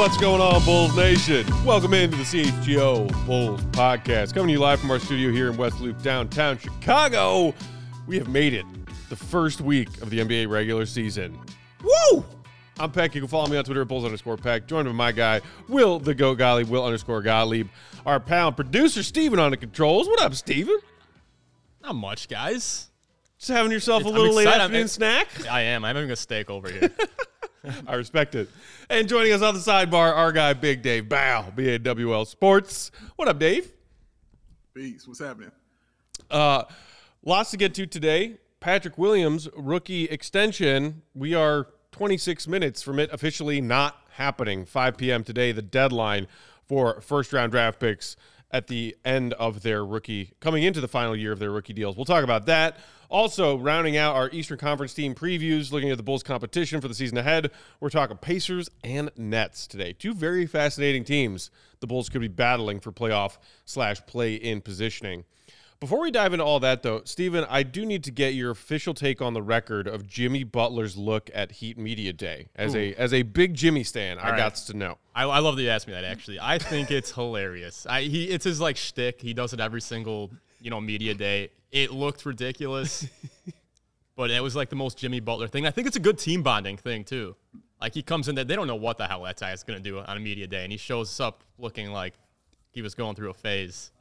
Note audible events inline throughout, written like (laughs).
What's going on, Bulls Nation? Welcome into the CHGO Bulls podcast. Coming to you live from our studio here in West Loop, downtown Chicago. We have made it the first week of the NBA regular season. Woo! I'm Peck. You can follow me on Twitter at Bulls underscore Peck. Joined by my guy, Will the Goat Gottlieb, Will underscore Gottlieb. Our pal and producer, Steven, on the controls. What up, Steven? Not much, guys. Just having yourself a I'm little late afternoon I'm- snack? I am. I'm having a steak over here. (laughs) I respect it. And joining us on the sidebar, our guy, Big Dave Bow, BAWL Sports. What up, Dave? Peace. What's happening? Uh, lots to get to today. Patrick Williams rookie extension. We are 26 minutes from it officially not happening. 5 p.m. today, the deadline for first round draft picks at the end of their rookie, coming into the final year of their rookie deals. We'll talk about that. Also, rounding out our Eastern Conference team previews, looking at the Bulls' competition for the season ahead, we're talking Pacers and Nets today. Two very fascinating teams the Bulls could be battling for playoff slash play in positioning. Before we dive into all that, though, Steven, I do need to get your official take on the record of Jimmy Butler's look at Heat Media Day. As a as a big Jimmy stan, I right. got to know. I, I love that you asked me that. Actually, I think it's hilarious. I he it's his like shtick. He does it every single you know media day. It looked ridiculous, (laughs) but it was like the most Jimmy Butler thing. I think it's a good team bonding thing too. Like he comes in there, they don't know what the hell that guy is gonna do on a media day, and he shows up looking like he was going through a phase.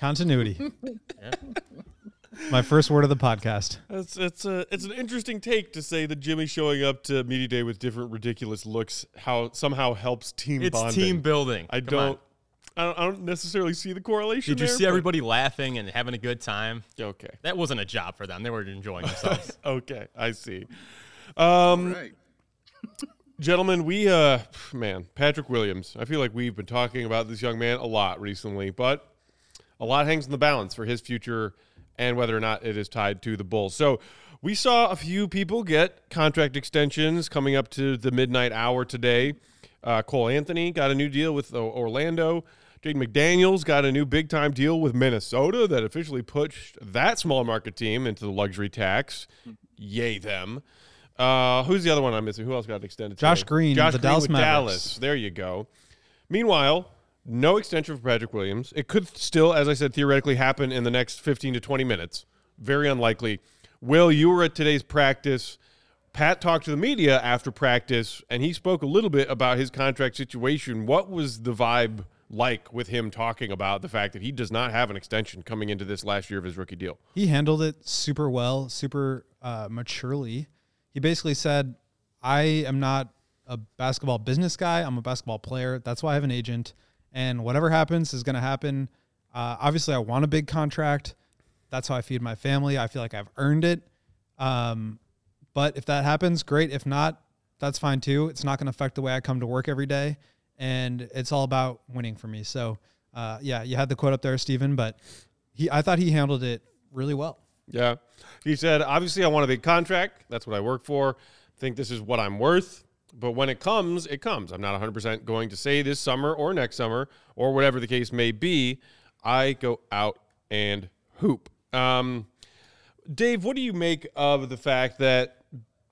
Continuity. (laughs) My first word of the podcast. It's it's a it's an interesting take to say that Jimmy showing up to Media Day with different ridiculous looks how somehow helps team It's bonding. team building. I Come on. don't, I don't I don't necessarily see the correlation. Did you there, see but- everybody laughing and having a good time? Okay. That wasn't a job for them. They were enjoying themselves. (laughs) Okay, I see. Um, Right. gentlemen we uh man patrick williams i feel like we've been talking about this young man a lot recently but a lot hangs in the balance for his future and whether or not it is tied to the bulls so we saw a few people get contract extensions coming up to the midnight hour today uh, cole anthony got a new deal with orlando Jaden McDaniels got a new big time deal with Minnesota that officially pushed that small market team into the luxury tax. Yay, them. Uh, who's the other one I'm missing? Who else got an extended? Josh today? Green, Josh the Green Dallas Mavericks. Dallas. There you go. Meanwhile, no extension for Patrick Williams. It could still, as I said, theoretically happen in the next 15 to 20 minutes. Very unlikely. Will, you were at today's practice. Pat talked to the media after practice, and he spoke a little bit about his contract situation. What was the vibe like with him talking about the fact that he does not have an extension coming into this last year of his rookie deal? He handled it super well, super uh, maturely. He basically said, I am not a basketball business guy. I'm a basketball player. That's why I have an agent. And whatever happens is going to happen. Uh, obviously, I want a big contract. That's how I feed my family. I feel like I've earned it. Um, but if that happens, great. If not, that's fine too. It's not going to affect the way I come to work every day. And it's all about winning for me. So, uh, yeah, you had the quote up there, Steven, but he, I thought he handled it really well. Yeah. He said, obviously, I want a big contract. That's what I work for. think this is what I'm worth. But when it comes, it comes. I'm not 100% going to say this summer or next summer or whatever the case may be. I go out and hoop. Um, Dave, what do you make of the fact that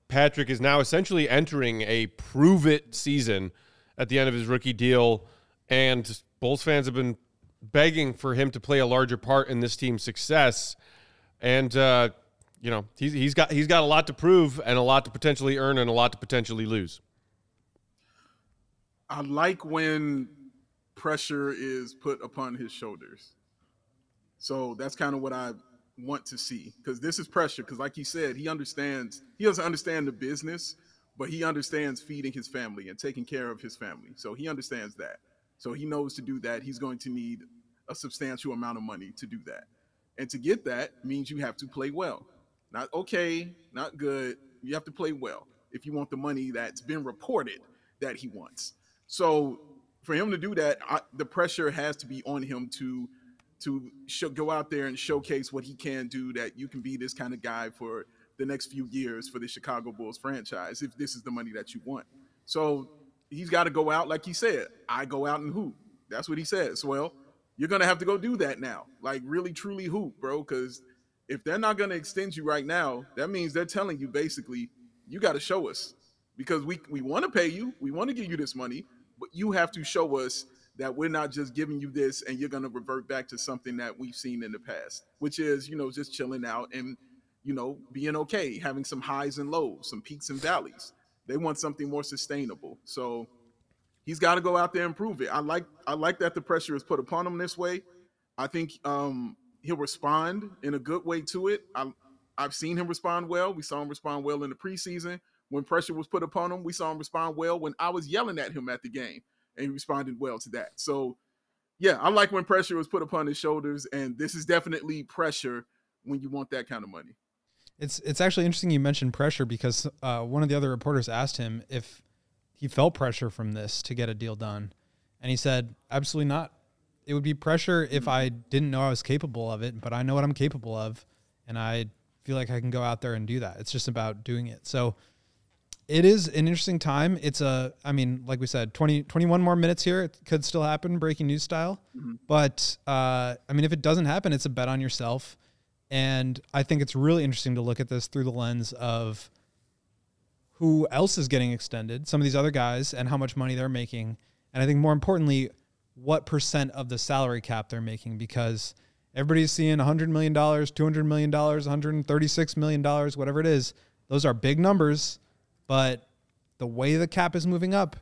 Patrick is now essentially entering a prove it season at the end of his rookie deal, and Bulls fans have been begging for him to play a larger part in this team's success. And uh, you know, he's he's got he's got a lot to prove and a lot to potentially earn and a lot to potentially lose. I like when pressure is put upon his shoulders. So that's kind of what I want to see because this is pressure. Because, like he said, he understands, he doesn't understand the business, but he understands feeding his family and taking care of his family. So he understands that. So he knows to do that, he's going to need a substantial amount of money to do that. And to get that means you have to play well. Not okay, not good. You have to play well if you want the money that's been reported that he wants. So for him to do that, I, the pressure has to be on him to to go out there and showcase what he can do. That you can be this kind of guy for the next few years for the Chicago Bulls franchise if this is the money that you want. So he's got to go out like he said. I go out and hoop. That's what he says. Well, you're gonna have to go do that now. Like really, truly hoop, bro. Because if they're not gonna extend you right now, that means they're telling you basically you got to show us. because we we want to pay you, we want to give you this money, but you have to show us that we're not just giving you this and you're going to revert back to something that we've seen in the past, which is, you know, just chilling out and, you know, being okay, having some highs and lows, some peaks and valleys. They want something more sustainable. So he's got to go out there and prove it. I like I like that the pressure is put upon him this way. I think um, he'll respond in a good way to it. I, I've seen him respond well. We saw him respond well in the preseason when pressure was put upon him. We saw him respond well when I was yelling at him at the game and he responded well to that. So, yeah, I like when pressure was put upon his shoulders, and this is definitely pressure when you want that kind of money. It's it's actually interesting you mentioned pressure because uh, one of the other reporters asked him if he felt pressure from this to get a deal done, and he said absolutely not. It would be pressure if I didn't know I was capable of it, but I know what I'm capable of, and I feel like I can go out there and do that. It's just about doing it. So it is an interesting time. It's a, I mean, like we said, 20, 21 more minutes here. It could still happen, breaking news style. Mm-hmm. But uh, I mean, if it doesn't happen, it's a bet on yourself. And I think it's really interesting to look at this through the lens of who else is getting extended, some of these other guys, and how much money they're making. And I think more importantly, what percent of the salary cap they're making because everybody's seeing $100 million, $200 million, $136 million, whatever it is. Those are big numbers but the way the cap is moving up,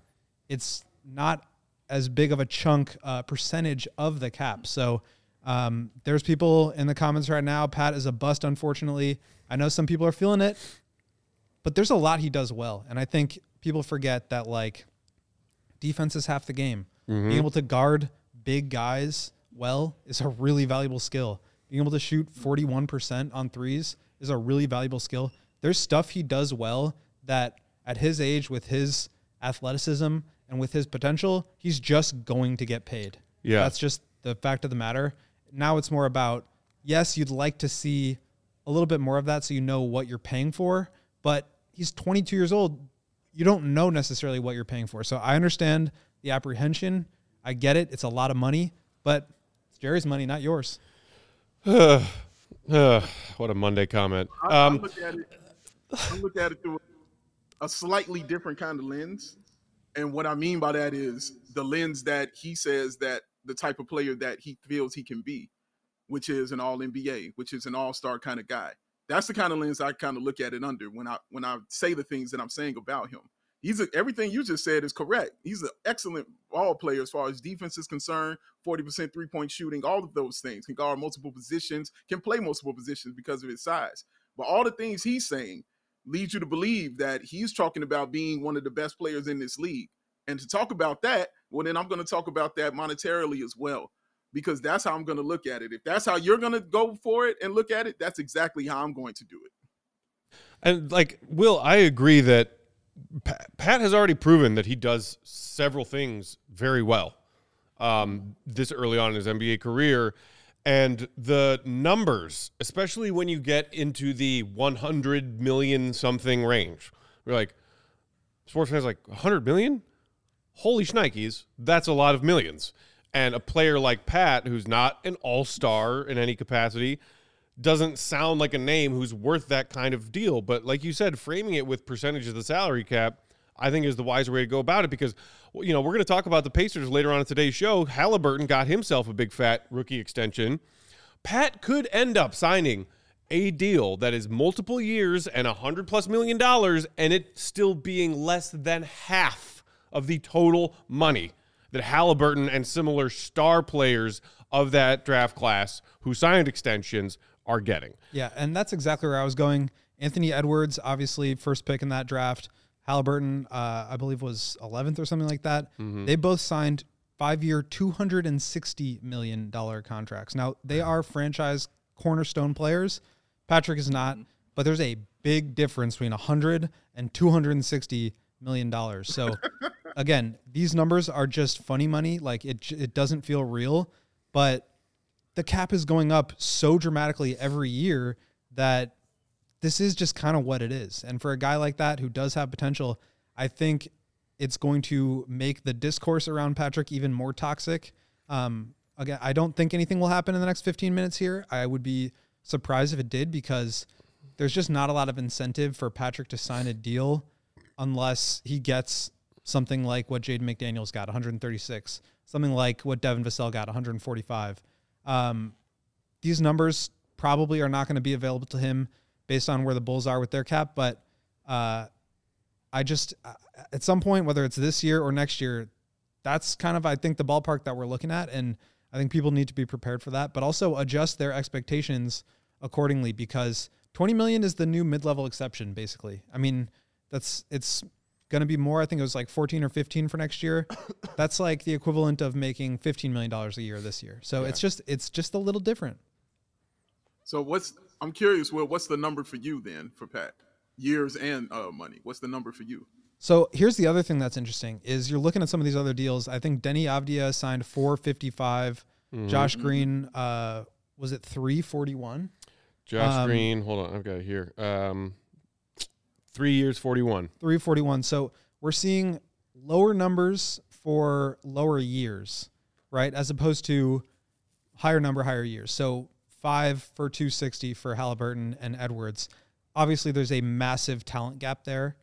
it's not as big of a chunk uh, percentage of the cap. So um, there's people in the comments right now. Pat is a bust, unfortunately. I know some people are feeling it, but there's a lot he does well, and I think people forget that like defense is half the game. Mm-hmm. Being able to guard big guys well is a really valuable skill. Being able to shoot 41% on threes is a really valuable skill. There's stuff he does well that at his age, with his athleticism and with his potential, he's just going to get paid. Yeah. That's just the fact of the matter. Now it's more about, yes, you'd like to see a little bit more of that so you know what you're paying for, but he's 22 years old. You don't know necessarily what you're paying for. So I understand the apprehension. I get it. It's a lot of money, but it's Jerry's money, not yours. uh, (sighs) (sighs) (sighs) what a Monday comment. Um, I, I look at it. I look at it through a slightly different kind of lens. And what I mean by that is the lens that he says that the type of player that he feels he can be, which is an all NBA, which is an all-star kind of guy. That's the kind of lens I kind of look at it under when I when I say the things that I'm saying about him. He's a, everything you just said is correct. He's an excellent ball player as far as defense is concerned. Forty percent three point shooting, all of those things. Can guard multiple positions, can play multiple positions because of his size. But all the things he's saying leads you to believe that he's talking about being one of the best players in this league. And to talk about that, well, then I'm going to talk about that monetarily as well, because that's how I'm going to look at it. If that's how you're going to go for it and look at it, that's exactly how I'm going to do it. And like, Will, I agree that Pat has already proven that he does several things very well um, this early on in his NBA career. And the numbers, especially when you get into the 100 million something range, we're like, sports fans like 100 million? Holy shnikes, that's a lot of millions. And a player like Pat, who's not an all star in any capacity, doesn't sound like a name who's worth that kind of deal. But like you said, framing it with percentage of the salary cap, I think is the wiser way to go about it because you know, we're going to talk about the Pacers later on in today's show. Halliburton got himself a big fat rookie extension. Pat could end up signing a deal that is multiple years and a hundred plus million dollars, and it still being less than half of the total money that Halliburton and similar star players of that draft class who signed extensions are getting. Yeah, and that's exactly where I was going. Anthony Edwards, obviously, first pick in that draft. Halliburton, uh, I believe, was 11th or something like that. Mm-hmm. They both signed five year, $260 million contracts. Now, they are franchise cornerstone players. Patrick is not, but there's a big difference between 100 and 260 million dollars. So (laughs) again, these numbers are just funny money. Like it it doesn't feel real, but the cap is going up so dramatically every year that this is just kind of what it is. And for a guy like that who does have potential, I think it's going to make the discourse around Patrick even more toxic. Um, again, I don't think anything will happen in the next 15 minutes here. I would be surprised if it did because there's just not a lot of incentive for Patrick to sign a deal unless he gets something like what Jaden McDaniels got, 136, something like what Devin Vassell got, 145. Um, these numbers probably are not going to be available to him based on where the Bulls are with their cap, but uh, I just uh, at some point, whether it's this year or next year, that's kind of I think the ballpark that we're looking at, and I think people need to be prepared for that, but also adjust their expectations accordingly because 20 million is the new mid-level exception basically. I mean, that's it's going to be more. I think it was like 14 or 15 for next year. (coughs) That's like the equivalent of making 15 million dollars a year this year. So Yeah. it's just it's just a little different. So what's I'm curious, Will, what's the number for you then for Pat? Years and uh, money. What's the number for you? So here's the other thing that's interesting is you're looking at some of these other deals. I think Deni Avdija signed 455. Mm-hmm. Josh Green uh was it 341? Josh Um, Green. Hold on, I've got it here. Um, three years, forty-one. 341. So we're seeing lower numbers for lower years, right? As opposed to higher number, higher years. So five for 260 for Halliburton and Edwards. Obviously, there's a massive talent gap there.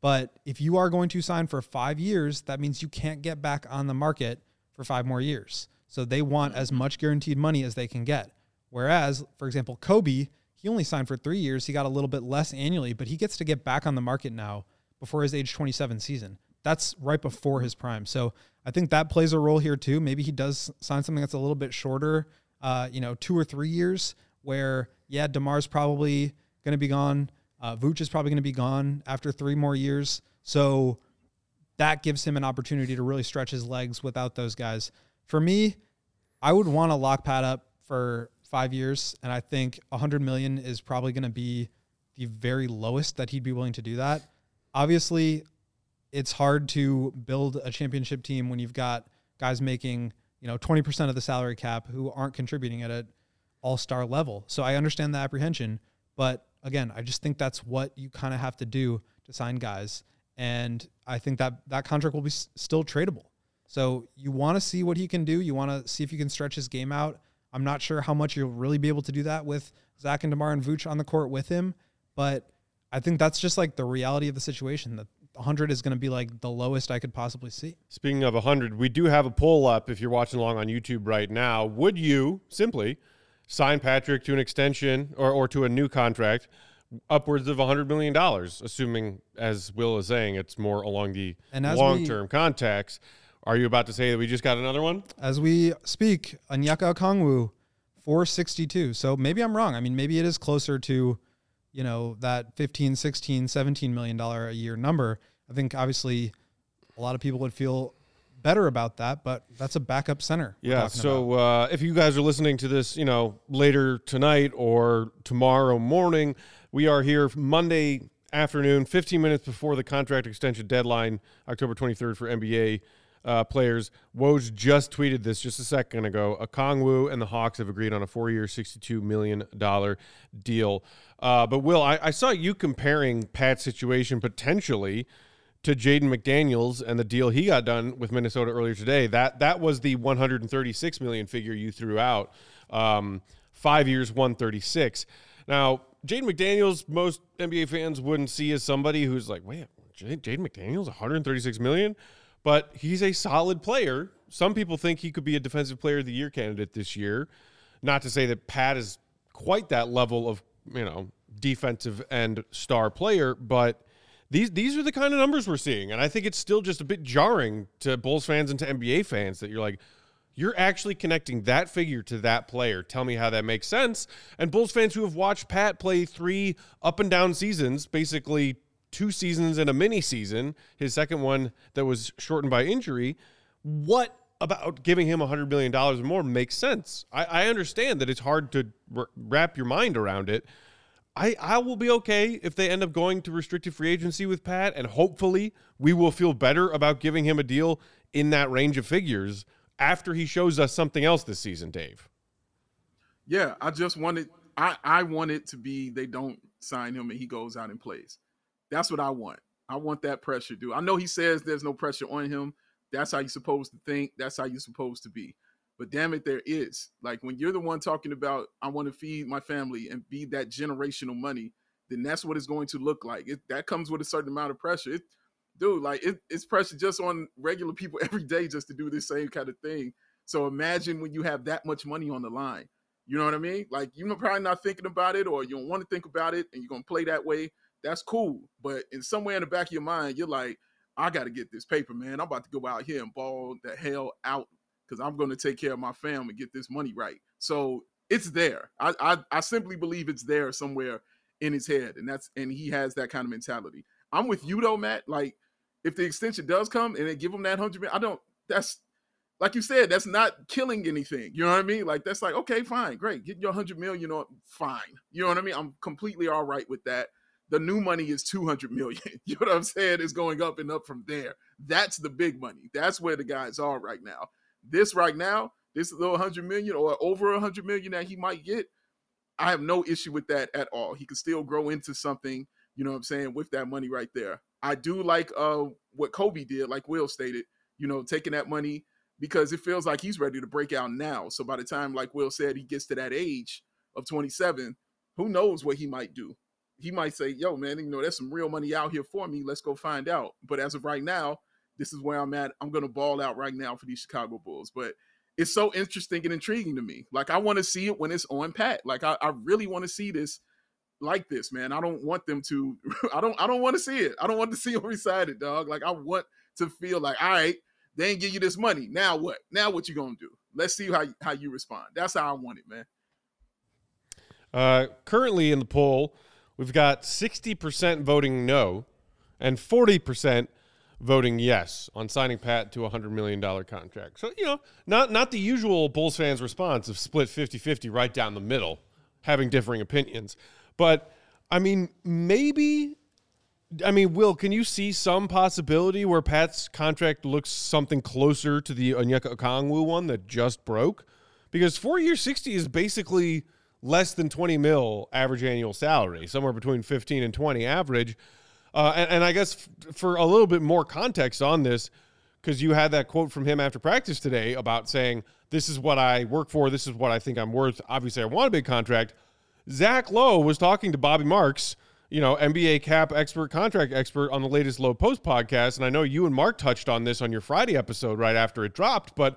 But if you are going to sign for five years, that means you can't get back on the market for five more years. So they want as much guaranteed money as they can get. Whereas, for example, Coby, he only signed for three years. He got a little bit less annually, but he gets to get back on the market now before his age 27 season. That's right before his prime. So I think that plays a role here too. Maybe he does sign something that's a little bit shorter, uh, you know, two or three years where, yeah, DeMar's probably going to be gone. Uh, Vooch is probably going to be gone after three more years. So that gives him an opportunity to really stretch his legs without those guys. For me, I would want to lock Pat up for five years, and I think 100 million is probably going to be the very lowest that he'd be willing to do that. Obviously, it's hard to build a championship team when you've got guys making you know 20% of the salary cap who aren't contributing at an all-star level. So I understand the apprehension, but again, I just think that's what you kind of have to do to sign guys, and I think that that contract will be s- still tradable. So you want to see what he can do. You want to see if you can stretch his game out. I'm not sure how much you'll really be able to do that with Zach and Demar and Vooch on the court with him, but I think that's just like the reality of the situation. That 100 is going to be like the lowest I could possibly see. Speaking of 100, we do have a poll up if you're watching along on YouTube right now. Would you simply sign Patrick to an extension or, or to a new contract upwards of $100 million, assuming, as Will is saying, it's more along the long term context? Are you about to say that we just got another one? As we speak, Onyeka Okongwu, 462. So maybe I'm wrong. I mean, maybe it is closer to, you know, that 15, 16, 17 million dollar a year number. I think obviously a lot of people would feel better about that, but that's a backup center. Yeah. So uh, if you guys are listening to this, you know, later tonight or tomorrow morning, we are here Monday afternoon, 15 minutes before the contract extension deadline, October 23rd for NBA uh, players. Woj just tweeted this just a second ago. Okongwu and the Hawks have agreed on a four-year, $62 million deal. Uh, but Will, I, I saw you comparing Pat's situation potentially to Jaden McDaniels and the deal he got done with Minnesota earlier today. That that was the 136 million figure you threw out. Um, five years, 136. Now, Jaden McDaniels, most NBA fans wouldn't see as somebody who's like, wait, Jaden McDaniels, 136 million, but he's a solid player. Some people think he could be a defensive player of the year candidate this year. Not to say that Pat is quite that level of, you know, defensive and star player, but these these are the kind of numbers we're seeing, and I think it's still just a bit jarring to Bulls fans and to NBA fans that you're like, you're actually connecting that figure to that player. Tell me how that makes sense. And Bulls fans who have watched Pat play three up and down seasons, basically two seasons and a mini season, his second one that was shortened by injury, what about giving him $100 million or more makes sense? I, I understand that it's hard to wrap your mind around it. I, I will be okay if they end up going to restricted free agency with Pat, and hopefully we will feel better about giving him a deal in that range of figures after he shows us something else this season, Dave. Yeah, I just wanted I I want it to be they don't sign him and he goes out and plays. That's what I want. I want that pressure, dude. I know he says there's no pressure on him. That's how you're supposed to think. That's how you're supposed to be. But damn it, there is. Like when you're the one talking about I want to feed my family and be that generational money, then that's what it's going to look like. It, that comes with a certain amount of pressure. It, dude, like it, it's pressure just on regular people (laughs) every day just to do this same kind of thing. So imagine when you have that much money on the line. You know what I mean? Like you're probably not thinking about it, or you don't want to think about it, and you're gonna play that way. That's cool, but in somewhere in the back of your mind, you're like, I got to get this paper, man. I'm about to go out here and ball the hell out because I'm going to take care of my family and get this money right. So it's there. I, I I simply believe it's there somewhere in his head, and that's and he has that kind of mentality. I'm with you though, Matt. Like if the extension does come and they give him that hundred, I don't. That's like you said, that's not killing anything. You know what I mean? Like that's like okay, fine, great, get your hundred million on, fine. You know what I mean? I'm completely all right with that. The new money is 200 million. (laughs) You know what I'm saying? Is going up and up from there. That's the big money. That's where the guys are right now. This right now, this little 100 million or over 100 million that he might get, I have no issue with that at all. He can still grow into something, you know what I'm saying, with that money right there. I do like uh what Coby did, like Will stated, you know, taking that money because it feels like he's ready to break out now. So by the time, like Will said, he gets to that age of 27, who knows what he might do? He might say, "Yo, man, you know, there's some real money out here for me. Let's go find out." But as of right now, this is where I'm at. I'm gonna ball out right now for these Chicago Bulls. But it's so interesting and intriguing to me. Like I want to see it when it's on pat. Like I, I really want to see this like this, man. I don't want them to. (laughs) I don't. I don't want to see it. I don't want to see (laughs) them resign it, dog. Like I want to feel like, all right, they ain't give you this money. Now what? Now what you gonna do? Let's see how how you respond. That's how I want it, man. Uh, currently in the poll, we've got 60% voting no and 40% voting yes on signing Pat to a $100 million contract. So, you know, not, not the usual Bulls fans' response of split 50 50 right down the middle, having differing opinions. But, I mean, maybe. I mean, Will, can you see some possibility where Pat's contract looks something closer to the Onyeka Okongwu one that just broke? Because four years 60 is basically less than 20 mil average annual salary, somewhere between 15 and 20 average. Uh, and, and, I guess f- for a little bit more context on this, because you had that quote from him after practice today about saying, This is what I work for. This is what I think I'm worth. Obviously, I want a big contract. Zach Lowe was talking to Bobby Marks, you know, NBA cap expert, contract expert on the latest Lowe Post podcast. And I know you and Mark touched on this on your Friday episode right after it dropped, but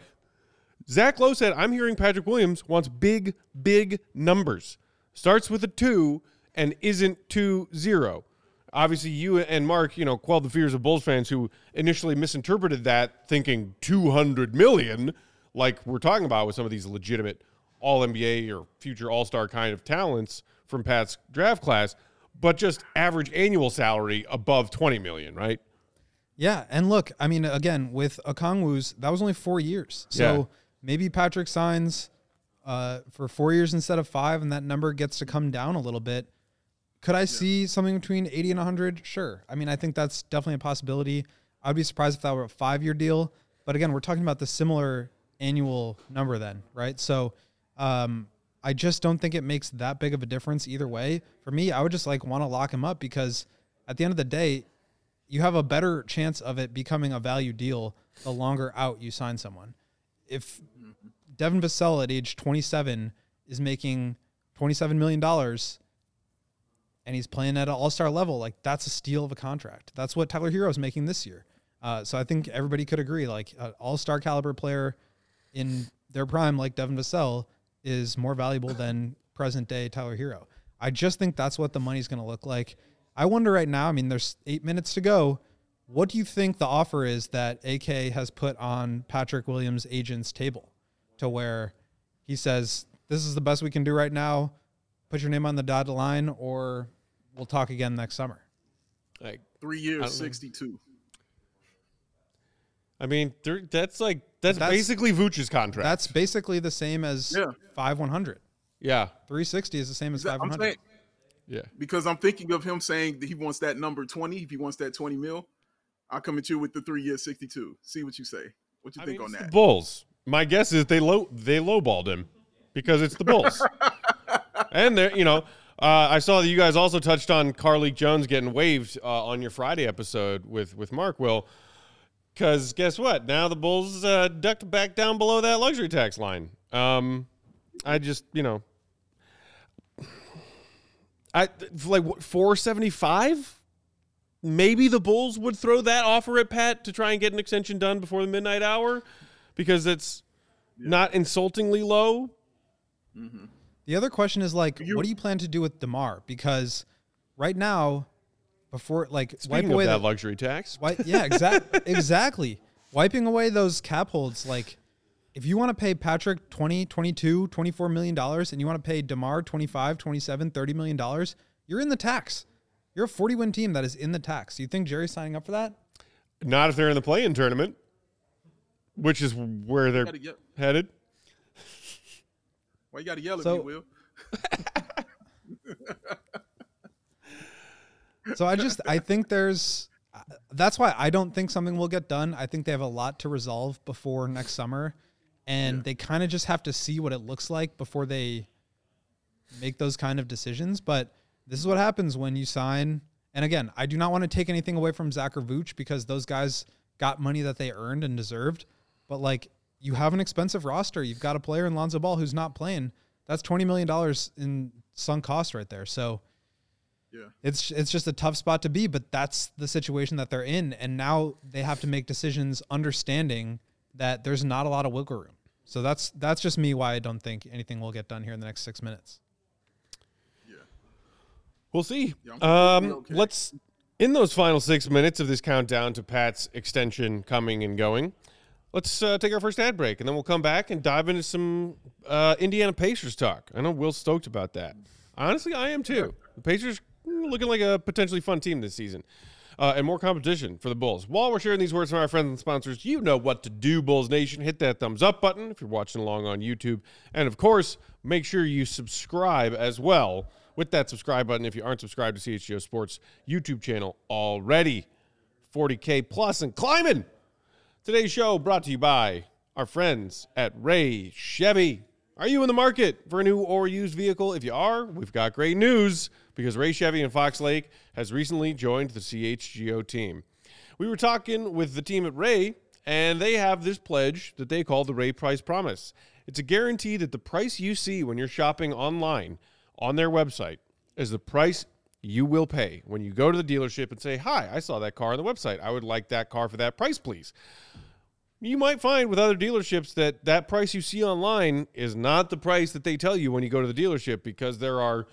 Zach Lowe said, I'm hearing Patrick Williams wants big, big numbers. Starts with a two and isn't two zero. Obviously, you and Mark, you know, quelled the fears of Bulls fans who initially misinterpreted that, thinking 200 million, like we're talking about with some of these legitimate All NBA or future All Star kind of talents from Pat's draft class, but just average annual salary above 20 million, right? Yeah, and look, I mean, again, with Okongwu's, that was only four years. So Yeah. Maybe Patrick signs uh, for four years instead of five, and that number gets to come down a little bit. Could I see something between 80 and 100? Sure. I mean, I think that's definitely a possibility. I'd be surprised if that were a five year deal. But again, we're talking about the similar annual number then, right? So um, I just don't think it makes that big of a difference either way. For me, I would just like want to lock him up because at the end of the day, you have a better chance of it becoming a value deal the longer out you sign someone. If Devin Vassell at age 27 is making $27 million and he's playing at an all star level, like that's a steal of a contract. That's what Tyler Herro is making this year. Uh, so I think everybody could agree, like an all star caliber player in their prime, like Devin Vassell, is more valuable than (coughs) present day Tyler Herro. I just think that's what the money's going to look like. I wonder right now. I mean, there's eight minutes to go. What do you think the offer is that AK has put on Patrick Williams' agent's table, to where he says, "This is the best we can do right now. Put your name on the dotted line, or we'll talk again next summer." Like, Three years, 62. I mean, that's like that's, That's- basically Vooch's contract. That's basically the same as Yeah. five one hundred. yeah, 360 is the same as five I'm one saying, hundred. yeah. because I'm thinking of him saying that he wants that number 20. If he wants that 20 mil, I'll come at you with the three year 62. See what you say. What you I think mean, on that? Bulls. My guess is they low they lowballed him because it's the Bulls, (laughs) and they you know uh, I saw that you guys also touched on Carlik Jones getting waived uh, on your Friday episode with with Mark Will. Because guess what? Now the Bulls uh, ducked back down below that luxury tax line. Um, I just you know. I like 475. Maybe the Bulls would throw that offer at Pat to try and get an extension done before the midnight hour because it's not insultingly low. Mm-hmm. The other question is like, You- what do you plan to do with Demar? Because right now, before like Speaking wipe away of that the, luxury tax, Why, yeah, exactly. (laughs) exactly. Wiping away those cap holds, like if you want to pay Patrick 20, 22, 24 million dollars and you want to pay DeMar 25, 27, 30 million dollars, you're in the tax. You're a 40 win team that is in the tax. Do you think Jerry's signing up for that? not if they're in the play-in tournament, which is where they're Gotta headed. Why you got to yell at So- me, Will? (laughs) So I just I think there's that's why I don't think something will get done. I think they have a lot to resolve before next summer and they kind of just have to see what it looks like before they make those kind of decisions, but this is what happens when you sign and again, I do not want to take anything away from Zach or Vooch because those guys got money that they earned and deserved, but like you have an expensive roster. You've got a player in Lonzo Ball who's not playing. That's 20 million dollars in sunk cost right there. So Yeah. it's it's just a tough spot to be, but that's the situation that they're in, and now they have to make decisions understanding that there's not a lot of wiggle room. So that's that's just me why I don't think anything will get done here in the next six minutes. We'll see. Yeah, I'm completely Um, okay. Let's in those final six minutes of this countdown to Pat's extension coming and going. Let's uh, take our first ad break, and then we'll come back and dive into some uh, Indiana Pacers talk. I know Will's stoked about that. Honestly, I am too. The Pacers mm, looking like a potentially fun team this season. Uh, and more competition for the Bulls. While we're sharing these words from our friends and sponsors, you know what to do, Bulls Nation. Hit that thumbs up button if you're watching along on YouTube. And of course, make sure you subscribe as well with that subscribe button if you aren't subscribed to CHGO Sports YouTube channel already. 40K plus and climbing. Today's show brought to you by our friends at Ray Chevy. Are you in the market for a new or used vehicle? If you are, we've got great news because Ray Chevy in Fox Lake has recently joined the CHGO team. We were talking with the team at Ray, and they have this pledge that they call the Ray Price Promise. It's a guarantee that the price you see when you're shopping online on their website is the price you will pay when you go to the dealership and say, Hi, I saw that car on the website. I would like that car for that price, please. You might find with other dealerships that that price you see online is not the price that they tell you when you go to the dealership because there are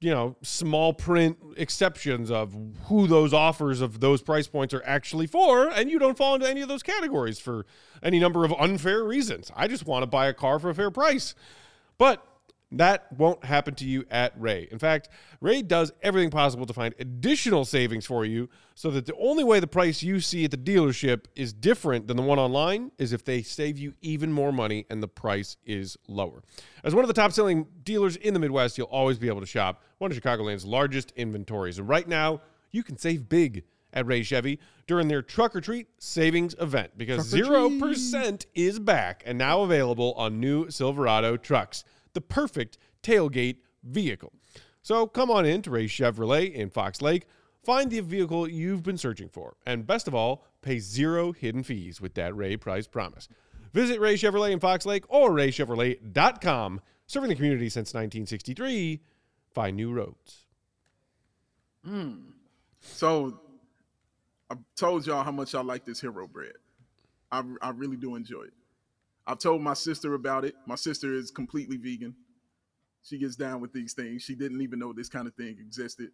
you know small print exceptions of who those offers of those price points are actually for and you don't fall into any of those categories for any number of unfair reasons. I just want to buy a car for a fair price. But that won't happen to you at Ray. In fact, Ray does everything possible to find additional savings for you so that the only way the price you see at the dealership is different than the one online is if they save you even more money and the price is lower. As one of the top selling dealers in the Midwest, you'll always be able to shop one of Chicagoland's largest inventories. And right now, you can save big at Ray Chevy during their Truck or Treat savings event because 0% is back and now available on new Silverado trucks the perfect tailgate vehicle. So come on in to Ray Chevrolet in Fox Lake, find the vehicle you've been searching for, and best of all, pay zero hidden fees with that Ray price promise. Visit Ray Chevrolet in Fox Lake or raychevrolet.com, serving the community since 1963. Find new roads. Hmm. So I told y'all how much I like this hero bread. I, I really do enjoy it. I've told my sister about it. My sister is completely vegan. She gets down with these things. She didn't even know this kind of thing existed.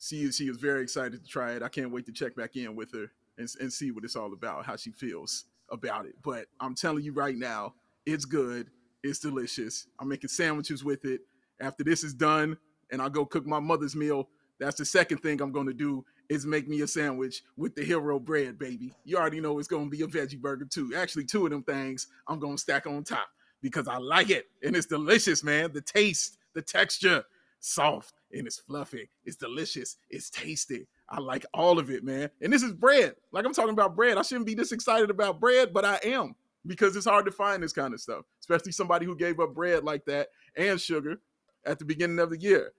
She is she is very excited to try it. I can't wait to check back in with her and, and see what it's all about, how she feels about it. But I'm telling you right now, it's good. It's delicious. I'm making sandwiches with it. After this is done, and I'll go cook my mother's meal. That's the second thing I'm going to do is make me a sandwich with the hero bread, baby. You already know it's to be a veggie burger too. Actually, two of them things I'm to stack on top because I like it and it's delicious, man. The taste, the texture, soft and it's fluffy. It's delicious. It's tasty. I like all of it, man. And this is bread. Like I'm talking about bread. I shouldn't be this excited about bread, but I am because it's hard to find this kind of stuff, especially somebody who gave up bread like that and sugar at the beginning of the year.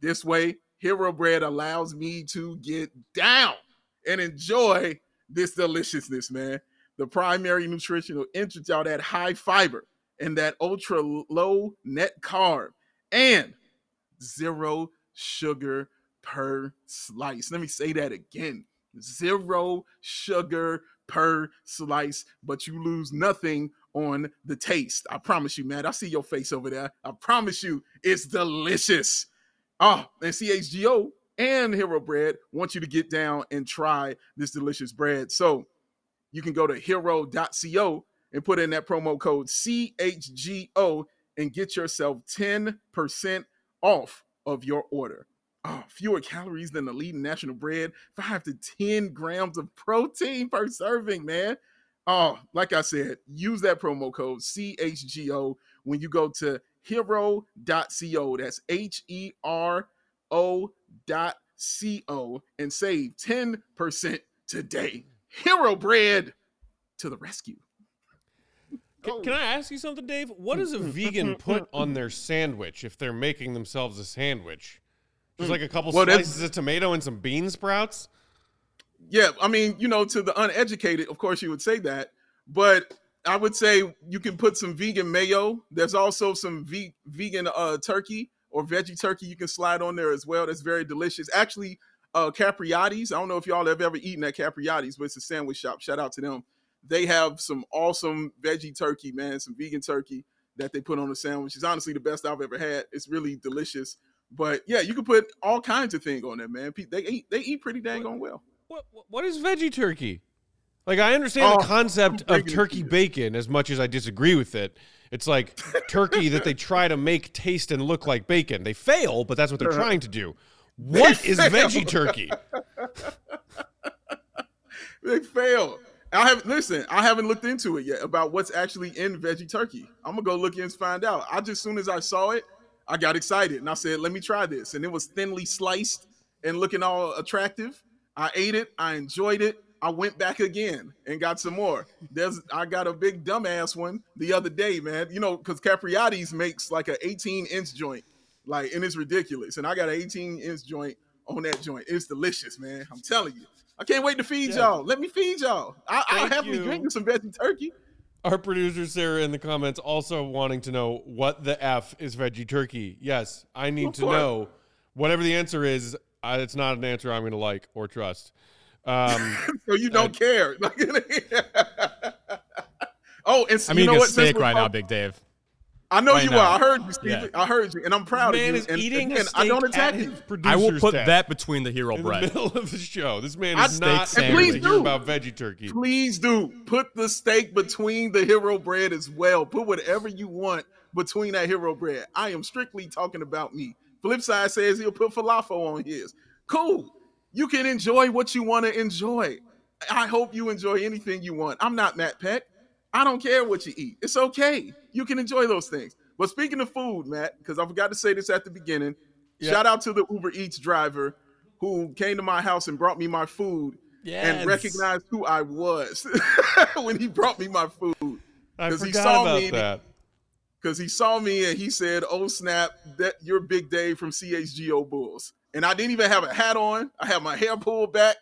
This way, Hero Bread allows me to get down and enjoy this deliciousness, man. The primary nutritional interest y'all, that high fiber and that ultra low net carb and zero sugar per slice. Let me say that again zero sugar per slice, but you lose nothing on the taste. I promise you, man. I see your face over there. I promise you, it's delicious. Oh, and CHGO and Hero Bread want you to get down and try this delicious bread. So you can go to hero.co and put in that promo code CHGO and get yourself 10% off of your order. Oh, fewer calories than the leading national bread, five to 10 grams of protein per serving, man. Oh, like I said, use that promo code CHGO when you go to hero.co. That's H E R O dot C-O and save 10% today. Hero bread to the rescue. Can, oh. can I ask you something, Dave? What does a (laughs) vegan put on their sandwich if they're making themselves a sandwich? Just mm. like a couple Well, that's- slices of tomato and some bean sprouts? Yeah, I mean, you know, to the uneducated, of course, you would say that, but I would say you can put some vegan mayo. There's also some ve- vegan uh, turkey or veggie turkey you can slide on there as well. That's very delicious. Actually, uh, Capriati's. I don't know if y'all have ever eaten at Capriati's, but it's a sandwich shop. Shout out to them. They have some awesome veggie turkey, man, some vegan turkey that they put on a sandwich. It's honestly the best I've ever had. It's really delicious. But yeah, you can put all kinds of things on there, man. They eat they eat pretty dang on well. What what is veggie turkey? Like I understand Oh, the concept of turkey bacon as much as I disagree with it. It's like (laughs) turkey that they try to make taste and look like bacon. They fail, but that's what they're uh-huh. trying to do. What is fail. veggie turkey? (laughs) They fail. I haven't listen. I haven't looked into it yet about what's actually in veggie turkey. I'm gonna go look in and find out. I just soon as I saw it, I got excited and I said, "Let me try this." And it was thinly sliced and looking all attractive. I ate it. I enjoyed it. I went back again and got some more. There's I got a big dumbass one the other day, man. You know, because Capriati's makes like an 18 inch joint, like, and it's ridiculous. And I got an 18 inch joint on that joint. It's delicious, man. I'm telling you. I can't wait to feed Yeah. y'all. Let me feed y'all. I, I'll Thank happily you. drink you some veggie turkey. Our producer Sarah in the comments also wanting to know what the f is veggie turkey. Yes, I need Of to course. know. Whatever the answer is, uh, it's not an answer I'm going to like or trust. Um, (laughs) So you don't care. (laughs) (laughs) oh, and I'm you eating know a what? Since steak right now, Big Dave. I know right you now. are. I heard you, Steve. Yeah. I heard you, and I'm proud man of you. is and eating again, a steak I don't attack his you. I will put desk that between the hero in the bread. middle of the show. This man I- is not Steak here sandwich. Please hear do. about veggie turkey. Please do put the steak between the hero bread as well. Put whatever you want between that hero bread. I am strictly talking about me. Flipside says he'll put falafel on his. Cool. You can enjoy what you want to enjoy. I hope you enjoy anything you want. I'm not Matt Peck. I don't care what you eat. It's okay. You can enjoy those things. But speaking of food, Matt, because I forgot to say this at the beginning, Yeah. shout out to the Uber Eats driver who came to my house and brought me my food Yes. and recognized who I was (laughs) when he brought me my food. I 'cause he saw about me- that. Because he saw me and he said, "Oh snap, that you're Big Dave from CHGO Bulls." And I didn't even have a hat on. I had my hair pulled back.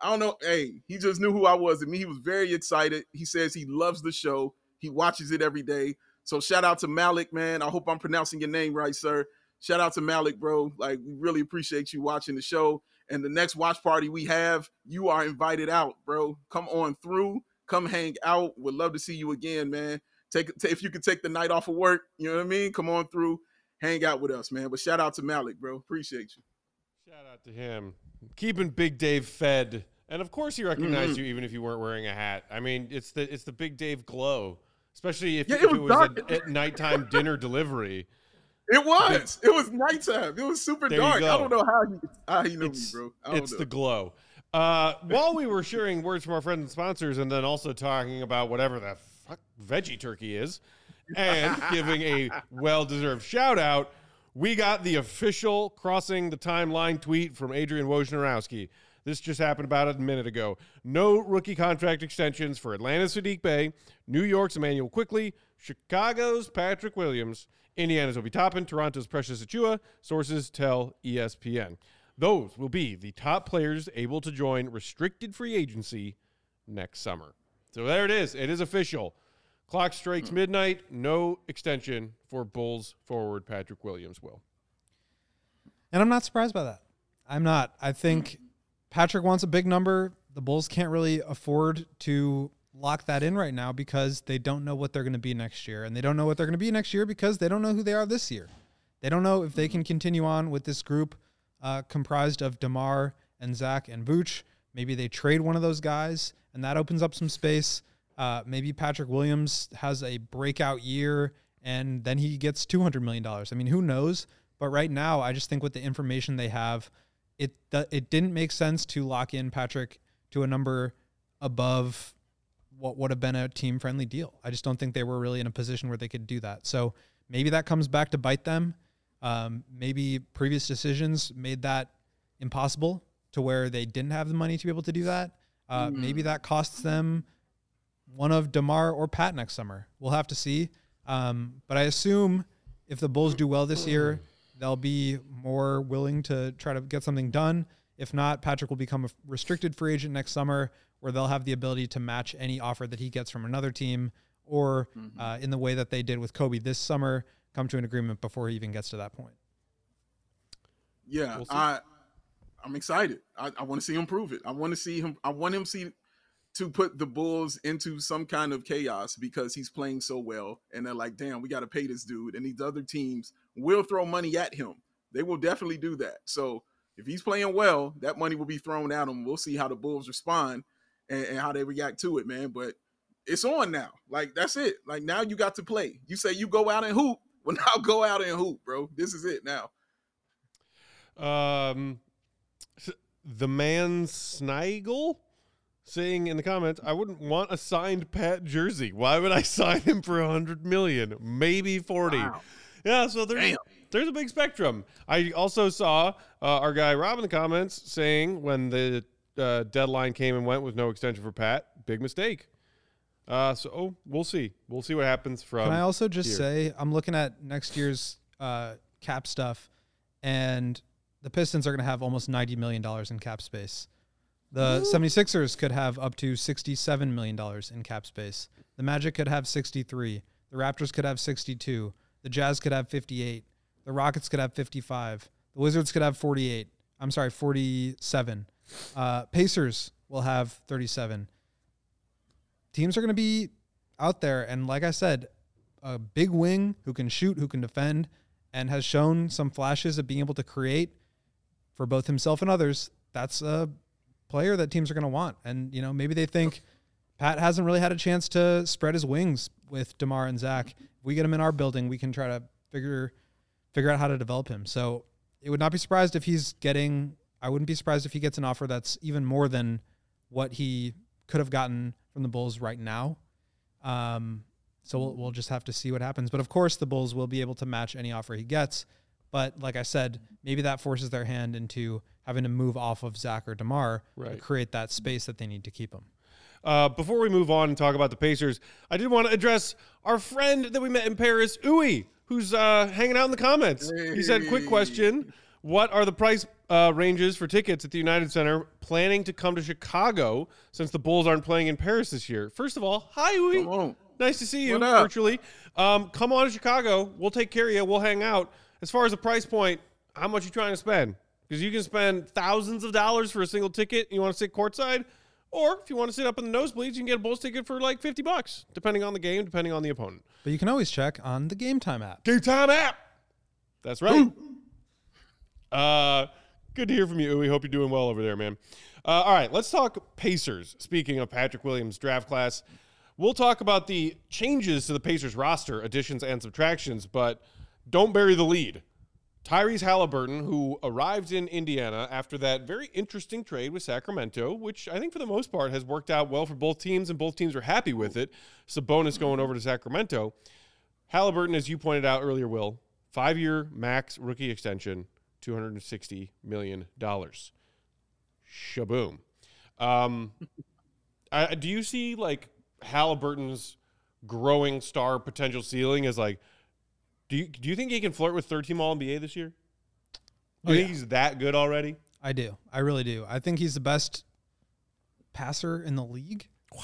I don't know. Hey, he just knew who I was. And me, he was very excited. He says he loves the show. He watches it every day. So shout out to Malik, man. I hope I'm pronouncing your name right, sir. Shout out to Malik, bro. Like we really appreciate you watching the show. And the next watch party we have, you are invited out, bro. Come on through. Come hang out. Would love to see you again, man. Take ta- if you could take the night off of work, you know what I mean? Come on through, hang out with us, man. But shout out to Malik, bro. Appreciate you. Shout out to him. Keeping Big Dave fed. And of course he recognized Mm-hmm. you even if you weren't wearing a hat. I mean, it's the it's the Big Dave glow. Especially if, Yeah, if it it was was, a, at nighttime (laughs) dinner delivery. It was. It was nighttime. It was super There dark. I don't know how he how he knew It's, me, bro. I don't it's know. the glow. Uh, while we were sharing words from our friends and sponsors, and then also talking about whatever the fuck veggie turkey is, and giving a (laughs) well-deserved shout out, we got the official crossing the timeline tweet from Adrian Wojnarowski. This just happened about a minute ago. No rookie contract extensions for Atlanta's Saddiq Bey, New York's Immanuel Quickley, Chicago's Patrick Williams, Indiana's Obi Toppin, Toronto's Precious Achiuwa. Sources tell ESPN. Those will be the top players able to join restricted free agency next summer. So there it is. It is official. Clock strikes midnight. No extension for Bulls forward Patrick Williams. Will And I'm not surprised by that. I'm not. I think Patrick wants a big number. The Bulls can't really afford to lock that in right now because they don't know what they're going to be next year. And they don't know what they're going to be next year because they don't know who they are this year. They don't know if they can continue on with this group uh, comprised of DeMar and Zach and Vooch. Maybe they trade one of those guys and that opens up some space. Uh, maybe Patrick Williams has a breakout year and then he gets $200 million. I mean, who knows? But right now, I just think with the information they have, it it didn't make sense to lock in Patrick to a number above what would have been a team friendly deal. I just don't think they were really in a position where they could do that. So maybe that comes back to bite them. Um, maybe previous decisions made that impossible to where they didn't have the money to be able to do that. Uh, mm. Maybe that costs them one of Demar or Pat next summer. We'll have to see. Um, but I assume if the Bulls do well this year, they'll be more willing to try to get something done. If not, Patrick will become a restricted free agent next summer, where they'll have the ability to match any offer that he gets from another team, or mm-hmm. uh, in the way that they did with Coby this summer, come to an agreement before he even gets to that point. Yeah, we'll I I'm excited. I, I want to see him prove it. I want to see him. I want him see to put the Bulls into some kind of chaos because he's playing so well. And they're like, damn, we got to pay this dude. And these other teams will throw money at him. They will definitely do that. So if he's playing well, that money will be thrown at him. We'll see how the Bulls respond and, and how they react to it, man. But it's on now. Like, that's it. Like, now you got to play. You say you go out and hoop. (laughs) Well, now go out and hoop, bro. This is it now. Um, the man Snigel saying in the comments, I wouldn't want a signed Pat jersey. Why would I (laughs) sign him for a hundred million? Maybe forty. Wow. Yeah, so there's Damn. there's a big spectrum. I also saw uh, our guy Rob in the comments saying when the uh, deadline came and went with no extension for Pat, big mistake. Uh, so oh, we'll see. We'll see what happens from. Can I also just here. say I'm looking at next year's uh, cap stuff, and the Pistons are going to have almost ninety million dollars in cap space. The Ooh. 76ers could have up to $67 million in cap space. The Magic could have 63. The Raptors could have 62. The Jazz could have 58. The Rockets could have 55. The Wizards could have 48. I'm sorry, 47. Uh, Pacers will have 37. Teams are going to be out there. And like I said, a big wing who can shoot, who can defend, and has shown some flashes of being able to create for both himself and others. That's a player that teams are going to want. And, you know, maybe they think Pat hasn't really had a chance to spread his wings with DeMar and Zach. If we get him in our building, we can try to figure figure out how to develop him. So it would not be surprised if he's getting I wouldn't be surprised if he gets an offer that's even more than what he could have gotten from the Bulls right now. Um, so we'll, we'll just have to see what happens. But of course, the Bulls will be able to match any offer he gets. But like I said, maybe that forces their hand into having to move off of Zach or DeMar right. to create that space that they need to keep him. Uh, before we move on and talk about the Pacers, I did want to address our friend that we met in Paris, Uwe, who's uh, hanging out in the comments. Hey. He said, "Quick question: What are the price uh, ranges for tickets at the United Center? Planning to come to Chicago since the Bulls aren't playing in Paris this year? First of all, hi Uwe, nice to see you virtually. Um, come on to Chicago. We'll take care of you. We'll hang out. As far as the price point, how much you trying to spend? Because you can spend thousands of dollars for a single ticket. You want to sit courtside, or if you want to sit up in the nosebleeds, you can get a Bulls ticket for like fifty bucks, depending on the game, depending on the opponent. But you can always check on the Game Time app. Game Time app. That's right. uh, good to hear from you, We Hope you're doing well over there, man. Uh, all right, let's talk Pacers. Speaking of Patrick Williams' draft class, we'll talk about the changes to the Pacers roster, additions and subtractions, but don't bury the lead. Tyrese Halliburton, who arrived in Indiana after that very interesting trade with Sacramento, which I think for the most part has worked out well for both teams, and both teams are happy with it. Sabonis going over to Sacramento. Halliburton, as you pointed out earlier, Will, five year max rookie extension, $260 million. Shaboom. Um, I, do you see like Halliburton's growing star potential ceiling as like do you do you think he can flirt with third team All NBA this year? Do you oh, think yeah. he's that good already? I do. I really do. I think he's the best passer in the league. Wow.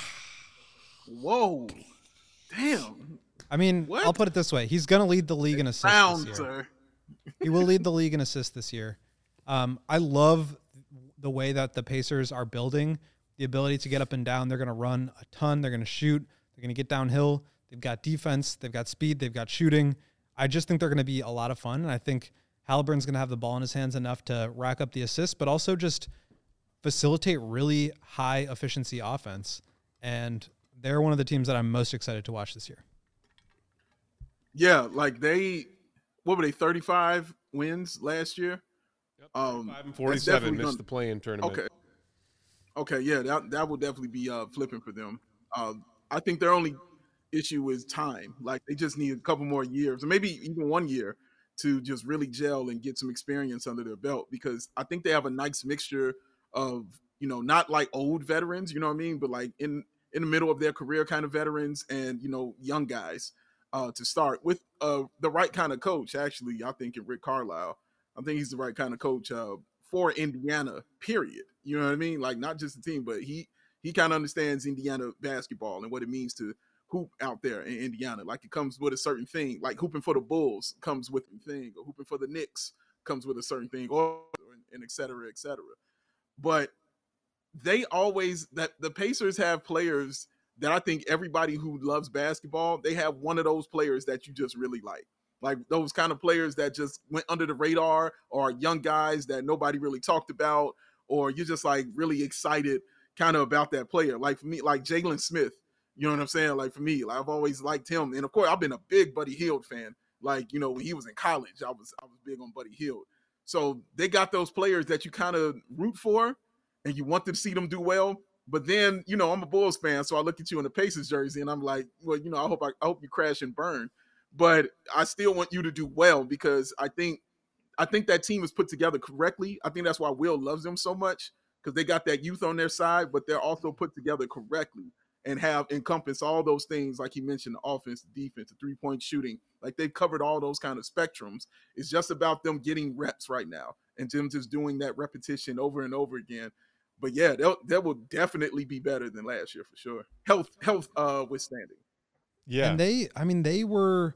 Whoa. Damn. I mean, what? I'll put it this way: he's going to lead the league in assists Round, this year. Sir. he will lead the league in assists this year. Um, I love the way that the Pacers are building the ability to get up and down. They're going to run a ton. They're going to shoot. They're going to get downhill. They've got defense. They've got speed. They've got shooting. I just think they're going to be a lot of fun. And I think Halliburton's going to have the ball in his hands enough to rack up the assists, but also just facilitate really high efficiency offense. And they're one of the teams that I'm most excited to watch this year. Yeah, like they, what were they, 35 wins last year? Yep, um, five and 47 missed gonna, the play-in tournament. Okay. Okay, yeah, that that will definitely be uh, flipping for them. Uh, I think they're only issue is time. Like they just need a couple more years, or maybe even one year, to just really gel and get some experience under their belt. Because I think they have a nice mixture of you know not like old veterans, you know what I mean, but like in in the middle of their career kind of veterans and you know young guys uh, to start with uh, the right kind of coach. Actually, I think in Rick Carlisle, I think he's the right kind of coach uh, for Indiana. Period. You know what I mean? Like not just the team, but he he kind of understands Indiana basketball and what it means to hoop out there in Indiana. Like it comes with a certain thing. Like hooping for the Bulls comes with a thing, or hooping for the Knicks comes with a certain thing, or and et cetera, et cetera. But they always that the Pacers have players that I think everybody who loves basketball, they have one of those players that you just really like. Like those kind of players that just went under the radar or young guys that nobody really talked about, or you're just like really excited kind of about that player. Like for me, like Jalen Smith, you know what I'm saying? Like for me, like I've always liked him. And of course, I've been a big Buddy Hield fan. Like, you know, when he was in college, I was I was big on Buddy Hield. So they got those players that you kind of root for and you want to see them do well. But then, you know, I'm a Bulls fan, so I look at you in the Pacers jersey and I'm like, well, you know, I hope I, I hope you crash and burn. But I still want you to do well because I think I think that team is put together correctly. I think that's why Will loves them so much because they got that youth on their side, but they're also put together correctly and have encompassed all those things, like he mentioned, the offense, the defense, the three point shooting. Like they've covered all those kind of spectrums. It's just about them getting reps right now and them just doing that repetition over and over again but yeah, they'll they will definitely be better than last year for sure. Health health uh withstanding. Yeah. And they I mean they were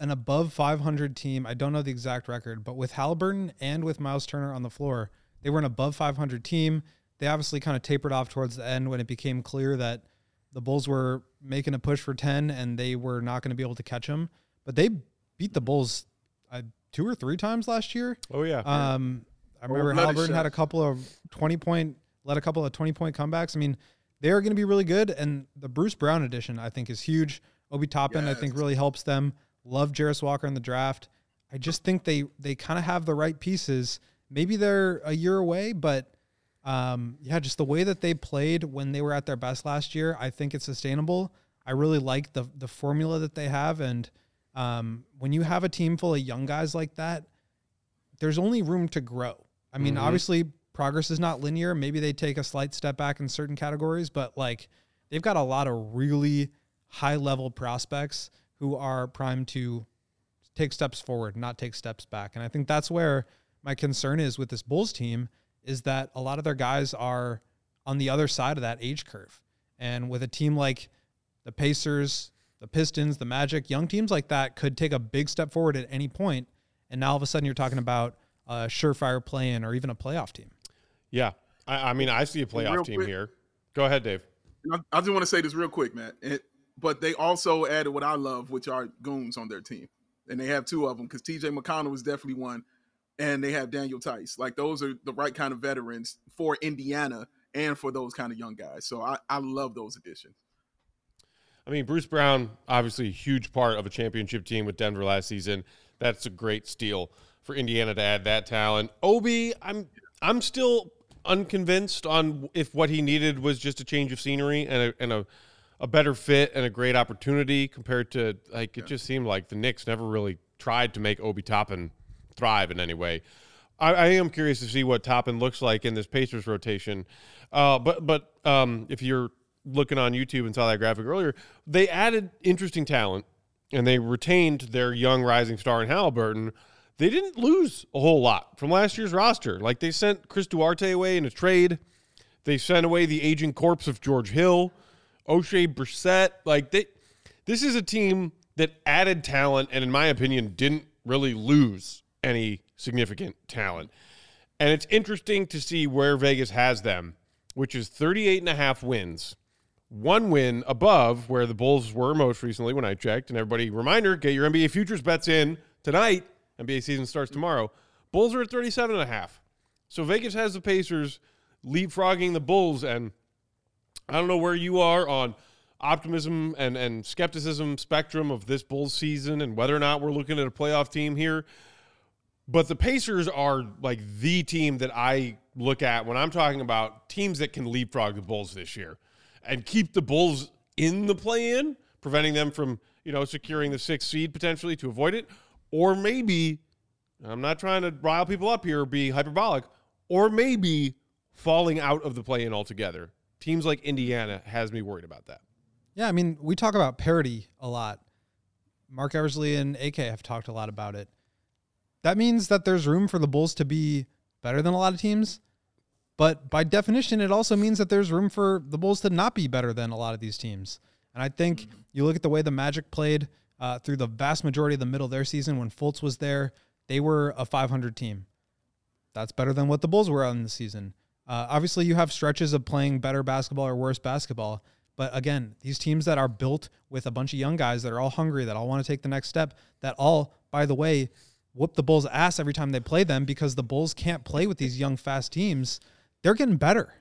an above 500 team. I don't know the exact record, but with Halliburton and with Miles Turner on the floor, they were an above 500 team. They obviously kind of tapered off towards the end when it became clear that the Bulls were making a push for 10 and they were not going to be able to catch them. But they beat the Bulls uh, two or three times last year. Oh yeah. Um, I remember Halliburton had a couple of 20 point, led a couple of 20 point comebacks. I mean, they're going to be really good. And the Bruce Brown edition, I think, is huge. Obi Toppin, yes. I think, really helps them. Love Jarace Walker in the draft. I just think they they kind of have the right pieces. Maybe they're a year away, but um, yeah, just the way that they played when they were at their best last year, I think it's sustainable. I really like the the formula that they have, and um, when you have a team full of young guys like that, there's only room to grow. I mean, mm-hmm. obviously progress is not linear. Maybe they take a slight step back in certain categories, but like they've got a lot of really high level prospects who are primed to take steps forward, not take steps back. And I think that's where my concern is with this Bulls team is that a lot of their guys are on the other side of that age curve. And with a team like the Pacers, the Pistons, the Magic, young teams like that could take a big step forward at any point. And now all of a sudden you're talking about a surefire play in or even a playoff team. Yeah. I, I mean, I see a playoff team quick, here. Go ahead, Dave. I, just want to say this real quick, Matt. It, but they also added what I love, which are goons on their team. And they have two of them because TJ McConnell was definitely one. And they have Daniel Theis. Like those are the right kind of veterans for Indiana and for those kind of young guys. So I, I love those additions. I mean, Bruce Brown, obviously a huge part of a championship team with Denver last season. That's a great steal for Indiana to add that talent. Obi, I'm I'm still unconvinced on if what he needed was just a change of scenery and a, and a, a better fit and a great opportunity compared to like it just seemed like the Knicks never really tried to make Obi Toppin thrive in any way. I, I am curious to see what Toppin looks like in this Pacers rotation. Uh, but but um, if you're looking on YouTube and saw that graphic earlier, they added interesting talent and they retained their young rising star in Halliburton they didn't lose a whole lot from last year's roster. Like they sent Chris Duarte away in a trade. They sent away the aging corpse of George Hill, Oshae Brissett. Like they, this is a team that added talent and, in my opinion, didn't really lose any significant talent. And it's interesting to see where Vegas has them, which is 38 and a half wins. One win above where the Bulls were most recently when I checked. And everybody, reminder, get your NBA futures bets in tonight. NBA season starts tomorrow. Bulls are at 37 and a half. So Vegas has the Pacers leapfrogging the Bulls. And I don't know where you are on optimism and, and skepticism spectrum of this Bulls season and whether or not we're looking at a playoff team here. But the Pacers are like the team that I look at when I'm talking about teams that can leapfrog the Bulls this year and keep the Bulls in the play in, preventing them from, you know, securing the sixth seed potentially to avoid it. Or maybe, I'm not trying to rile people up here or be hyperbolic, or maybe falling out of the play in altogether. Teams like Indiana has me worried about that. Yeah, I mean, we talk about parity a lot. Mark Eversley and AK have talked a lot about it. That means that there's room for the Bulls to be better than a lot of teams. But by definition, it also means that there's room for the Bulls to not be better than a lot of these teams. And I think you look at the way the Magic played uh, through the vast majority of the middle of their season when Fultz was there, they were a 500 team. That's better than what the Bulls were on the season. Uh, obviously, you have stretches of playing better basketball or worse basketball. But again, these teams that are built with a bunch of young guys that are all hungry, that all want to take the next step, that all, by the way, whoop the Bulls' ass every time they play them because the Bulls can't play with these young, fast teams. They're getting better.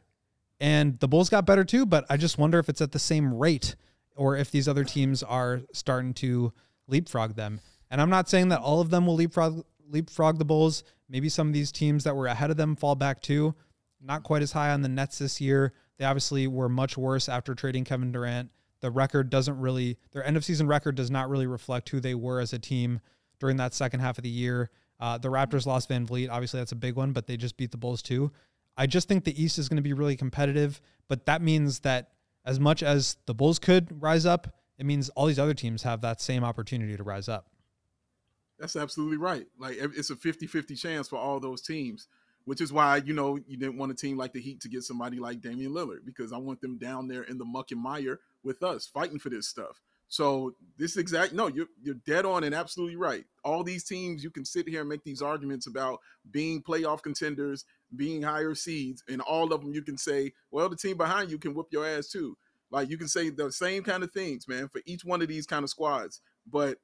And the Bulls got better too, but I just wonder if it's at the same rate or if these other teams are starting to leapfrog them. And I'm not saying that all of them will leapfrog leapfrog the Bulls. Maybe some of these teams that were ahead of them fall back too. Not quite as high on the Nets this year. They obviously were much worse after trading Kevin Durant. The record doesn't really their end of season record does not really reflect who they were as a team during that second half of the year. Uh, the Raptors lost VanVleet. Obviously, that's a big one, but they just beat the Bulls too. I just think the East is going to be really competitive, but that means that as much as the Bulls could rise up, it means all these other teams have that same opportunity to rise up. That's absolutely right. Like it's a 50-50 chance for all those teams, which is why, you know, you didn't want a team like the Heat to get somebody like Damian Lillard because I want them down there in the muck and mire with us fighting for this stuff. So this exact no, you're you're dead on and absolutely right. All these teams, you can sit here and make these arguments about being playoff contenders, being higher seeds, and all of them you can say, well, the team behind you can whoop your ass too. Like you can say the same kind of things, man, for each one of these kind of squads. But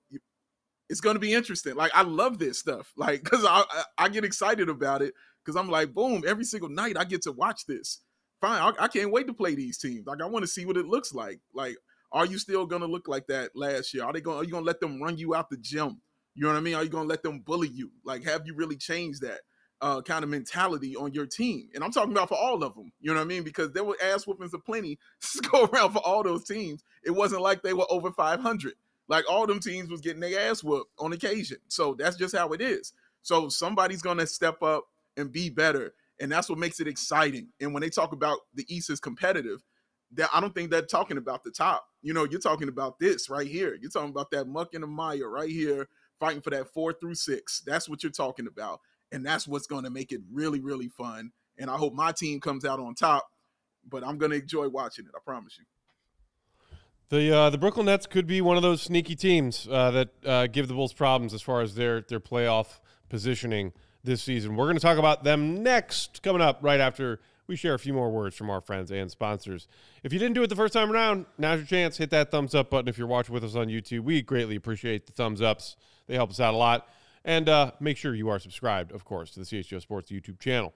it's going to be interesting. Like I love this stuff, (laughs) like because I, I, get excited about it because I'm like, boom, every single night I get to watch this. Fine, I, I can't wait to play these teams. Like I want to see what it looks like. Like are you still gonna look like that last year? Are they going? Are you gonna let them run you out the gym? You know what I mean? Are you gonna let them bully you? Like, have you really changed that uh, kind of mentality on your team? And I'm talking about for all of them. You know what I mean? Because there were ass whoopings aplenty (laughs) go around for all those teams. It wasn't like they were over 500. Like all them teams was getting their ass whooped on occasion. So that's just how it is. So somebody's gonna step up and be better, and that's what makes it exciting. And when they talk about the East is competitive, that I don't think they're talking about the top. You know, you're talking about this right here. You're talking about that muck and the mire right here, fighting for that four through six. That's what you're talking about. And that's what's going to make it really, really fun. And I hope my team comes out on top, but I'm going to enjoy watching it. I promise you. The uh, the Brooklyn Nets could be one of those sneaky teams uh, that uh, give the Bulls problems as far as their their playoff positioning this season. We're going to talk about them next, coming up right after we share a few more words from our friends and sponsors. If you didn't do it the first time around, now's your chance. Hit that thumbs up button if you're watching with us on YouTube. We greatly appreciate the thumbs ups, they help us out a lot. And uh, make sure you are subscribed, of course, to the CHGO Sports YouTube channel.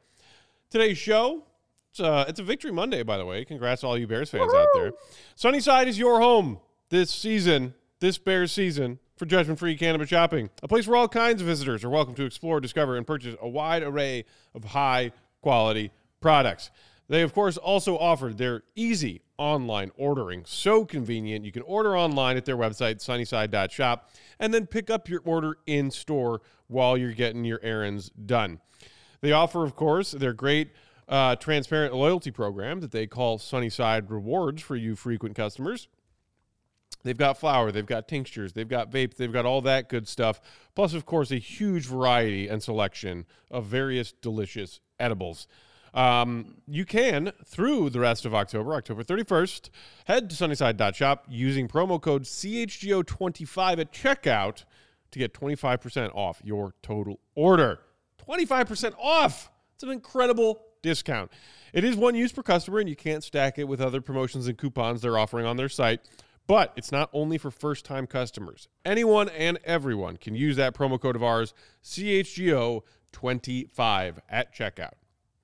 Today's show, it's, uh, it's a Victory Monday, by the way. Congrats to all you Bears fans Woo-hoo! out there. Sunnyside is your home this season, this Bears season for judgment free cannabis shopping. A place where all kinds of visitors are welcome to explore, discover, and purchase a wide array of high quality products. They, of course, also offer their easy online ordering. So convenient. You can order online at their website, sunnyside.shop, and then pick up your order in store while you're getting your errands done. They offer, of course, their great uh, transparent loyalty program that they call Sunnyside Rewards for you frequent customers. They've got flour, they've got tinctures, they've got vape, they've got all that good stuff. Plus, of course, a huge variety and selection of various delicious edibles. Um, you can, through the rest of October, October 31st, head to sunnyside.shop using promo code CHGO25 at checkout to get 25% off your total order. 25% off! It's an incredible discount. It is one use per customer, and you can't stack it with other promotions and coupons they're offering on their site. But it's not only for first time customers. Anyone and everyone can use that promo code of ours, CHGO25, at checkout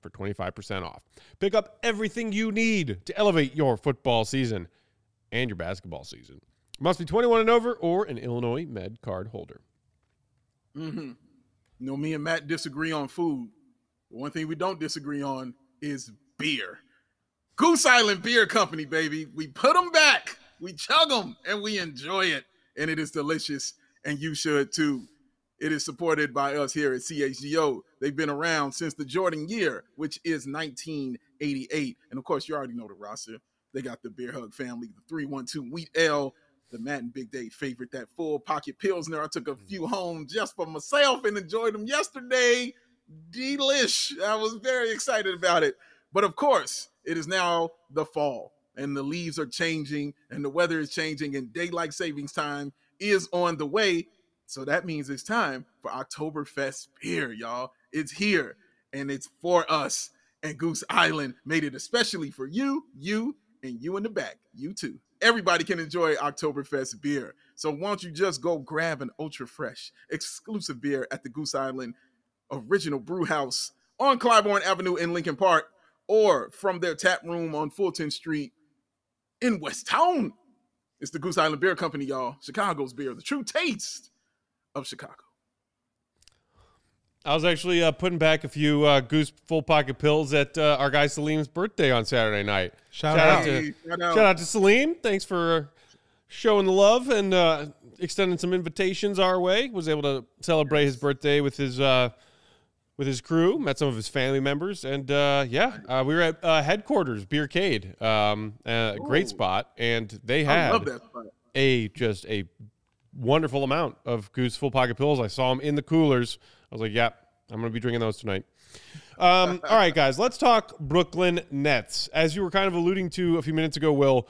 for 25% off. Pick up everything you need to elevate your football season and your basketball season. Must be 21 and over or an Illinois Med card holder. Mm-hmm. You know, me and Matt disagree on food. One thing we don't disagree on is beer. Goose Island Beer Company, baby. We put them back, we chug them, and we enjoy it. And it is delicious, and you should too. It is supported by us here at CHGO. They've been around since the Jordan year, which is 1988. And of course, you already know the roster. They got the Beer Hug family, the 312 Wheat Ale, the Matt and Big Dave favorite, that full pocket Pilsner. I took a hmm. few home just for myself and enjoyed them yesterday. Delish. I was very excited about it. But of course, it is now the fall and the leaves are changing and the weather is changing and daylight savings time is on the way. So that means it's time for Oktoberfest beer, y'all. It's here and it's for us. And Goose Island made it especially for you, you, and you in the back. You too. Everybody can enjoy Oktoberfest beer. So why don't you just go grab an ultra fresh, exclusive beer at the Goose Island Original Brew House on Clybourn Avenue in Lincoln Park, or from their tap room on Fulton Street in West Town. It's the Goose Island Beer Company, y'all. Chicago's beer, the true taste of Chicago. I was actually uh, putting back a few uh, Goose full pocket pills at uh, our guy Salim's birthday on Saturday night. Shout out. to shout out. shout out to Salim. Thanks for showing the love and uh, extending some invitations our way. Was able to celebrate his birthday with his uh, with his crew. Met some of his family members, and uh, yeah, uh, we were at uh, headquarters Beercade, um, a great spot, and they had love that spot. a just a wonderful amount of Goose full pocket pills. I saw them in the coolers. I was like, "Yep, I'm going to be drinking those tonight." Um, (laughs) all right, guys, let's talk Brooklyn Nets. As you were kind of alluding to a few minutes ago, Will,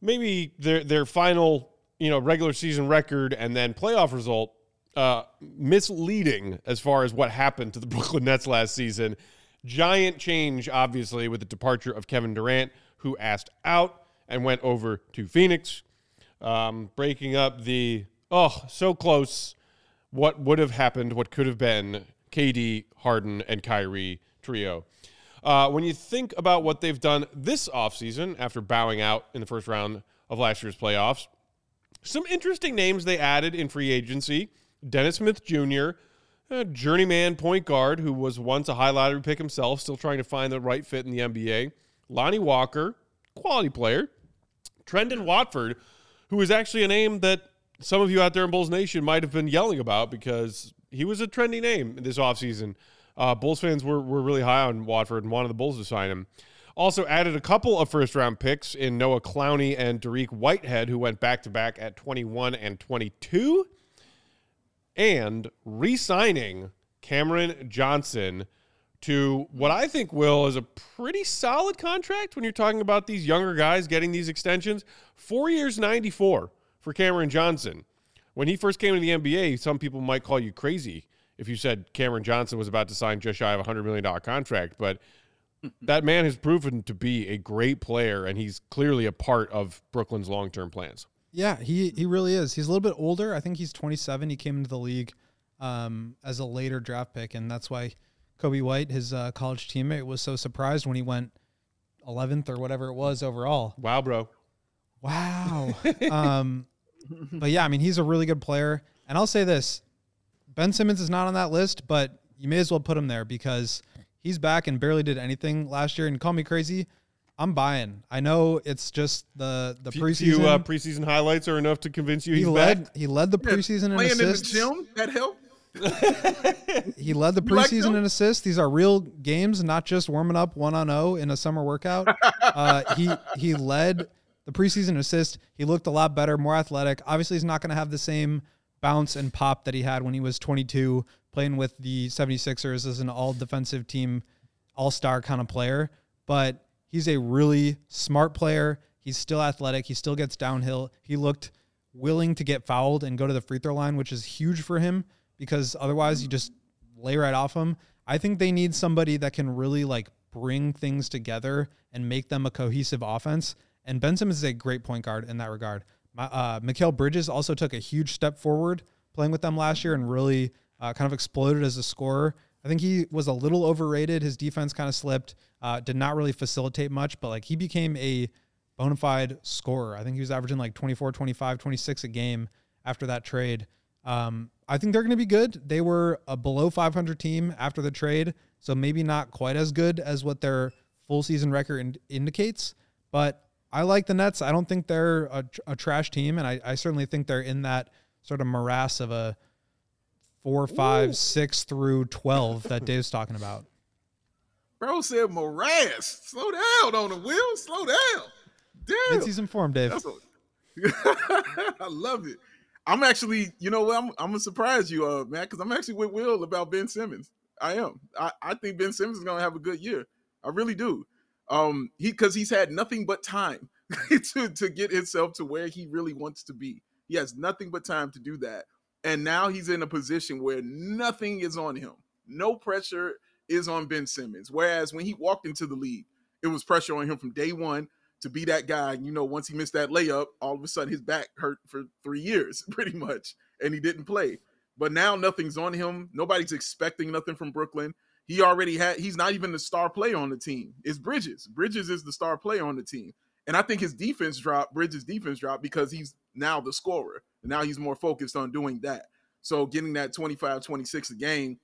maybe their their final you know regular season record and then playoff result uh, misleading as far as what happened to the (laughs) Brooklyn Nets last season. Giant change, obviously, with the departure of Kevin Durant, who asked out and went over to Phoenix, um, breaking up the oh so close. What would have happened? What could have been? KD, Harden, and Kyrie trio. Uh, when you think about what they've done this offseason after bowing out in the first round of last year's playoffs, some interesting names they added in free agency. Dennis Smith Jr., a journeyman point guard who was once a high lottery pick himself, still trying to find the right fit in the NBA. Lonnie Walker, quality player. Trendon Watford, who is actually a name that some of you out there in Bulls Nation might have been yelling about because he was a trendy name this offseason. Uh, Bulls fans were, were really high on Watford and wanted the Bulls to sign him. Also added a couple of first round picks in Noah Clowney and Dariq Whitehead, who went back to back at 21 and 22, and re signing Cameron Johnson to what I think will is a pretty solid contract when you're talking about these younger guys getting these extensions. Four years, 94 for Cameron Johnson. When he first came to the NBA, some people might call you crazy if you said Cameron Johnson was about to sign just shy of a $100 million contract. But that man has proven to be a great player, and he's clearly a part of Brooklyn's long term plans. Yeah, he he really is. He's a little bit older. I think he's 27. He came into the league um, as a later draft pick, and that's why Coby White, his uh, college teammate, was so surprised when he went 11th or whatever it was overall. Wow, bro. Wow. (laughs) um, but yeah, I mean, he's a really good player. And I'll say this Ben Simmons is not on that list, but you may as well put him there because he's back and barely did anything last year. And call me crazy. I'm buying. I know it's just the the Few, preseason. few uh, preseason highlights are enough to convince you he he's led back. he led the preseason in Playing in the assists. gym, that helped. He led the You like preseason in assists. These are real games, not just warming up one on zero in a summer workout. uh, he he led the preseason assist. He looked a lot better, more athletic. Obviously, he's not going to have the same bounce and pop that he had when he was 22 playing with the 76ers as an all defensive team, all star kind of player. But he's a really smart player. He's still athletic. He still gets downhill. He looked willing to get fouled and go to the free throw line, which is huge for him because otherwise you just lay right off him. I think they need somebody that can really like bring things together and make them a cohesive offense. And Ben Simmons is a great point guard in that regard. My, uh, Mikal Bridges also took a huge step forward playing with them last year and really uh, kind of exploded as a scorer. I think he was a little overrated. His defense kind of slipped, uh, did not really facilitate much, but like he became a bona fide scorer. I think he was averaging like 24, 25, 26 a game after that trade. Um, I think they're going to be good. They were a below 500 team after the trade, so maybe not quite as good as what their full season record in- indicates. But I like the Nets. I don't think they're a, a trash team, and I, I, certainly think they're in that sort of morass of a four, five, Ooh. six through twelve that Dave's talking about. (laughs) Bro said morass. Slow down on the wheel. Slow down. Damn. Mid-season form, Dave. (laughs) I love it. I'm actually, you know what? I'm, I'm gonna surprise you, uh, man, because I'm actually with Will about Ben Simmons. I am. I, I think Ben Simmons is gonna have a good year. I really do. Um, he because he's had nothing but time (laughs) to to get himself to where he really wants to be. He has nothing but time to do that, and now he's in a position where nothing is on him. No pressure is on Ben Simmons. Whereas when he walked into the league, it was pressure on him from day one to be that guy. You know, once he missed that layup, all of a sudden his back hurt for three years, (laughs) pretty much, and he didn't play. But now nothing's on him. Nobody's expecting nothing from Brooklyn. He already had. He's not even the star player on the team. It's Bridges. Bridges is the star player on the team, and I think his defense drop, Bridges' defense drop because he's now the scorer. And now he's more focused on doing that. So getting that 25, 26 a game,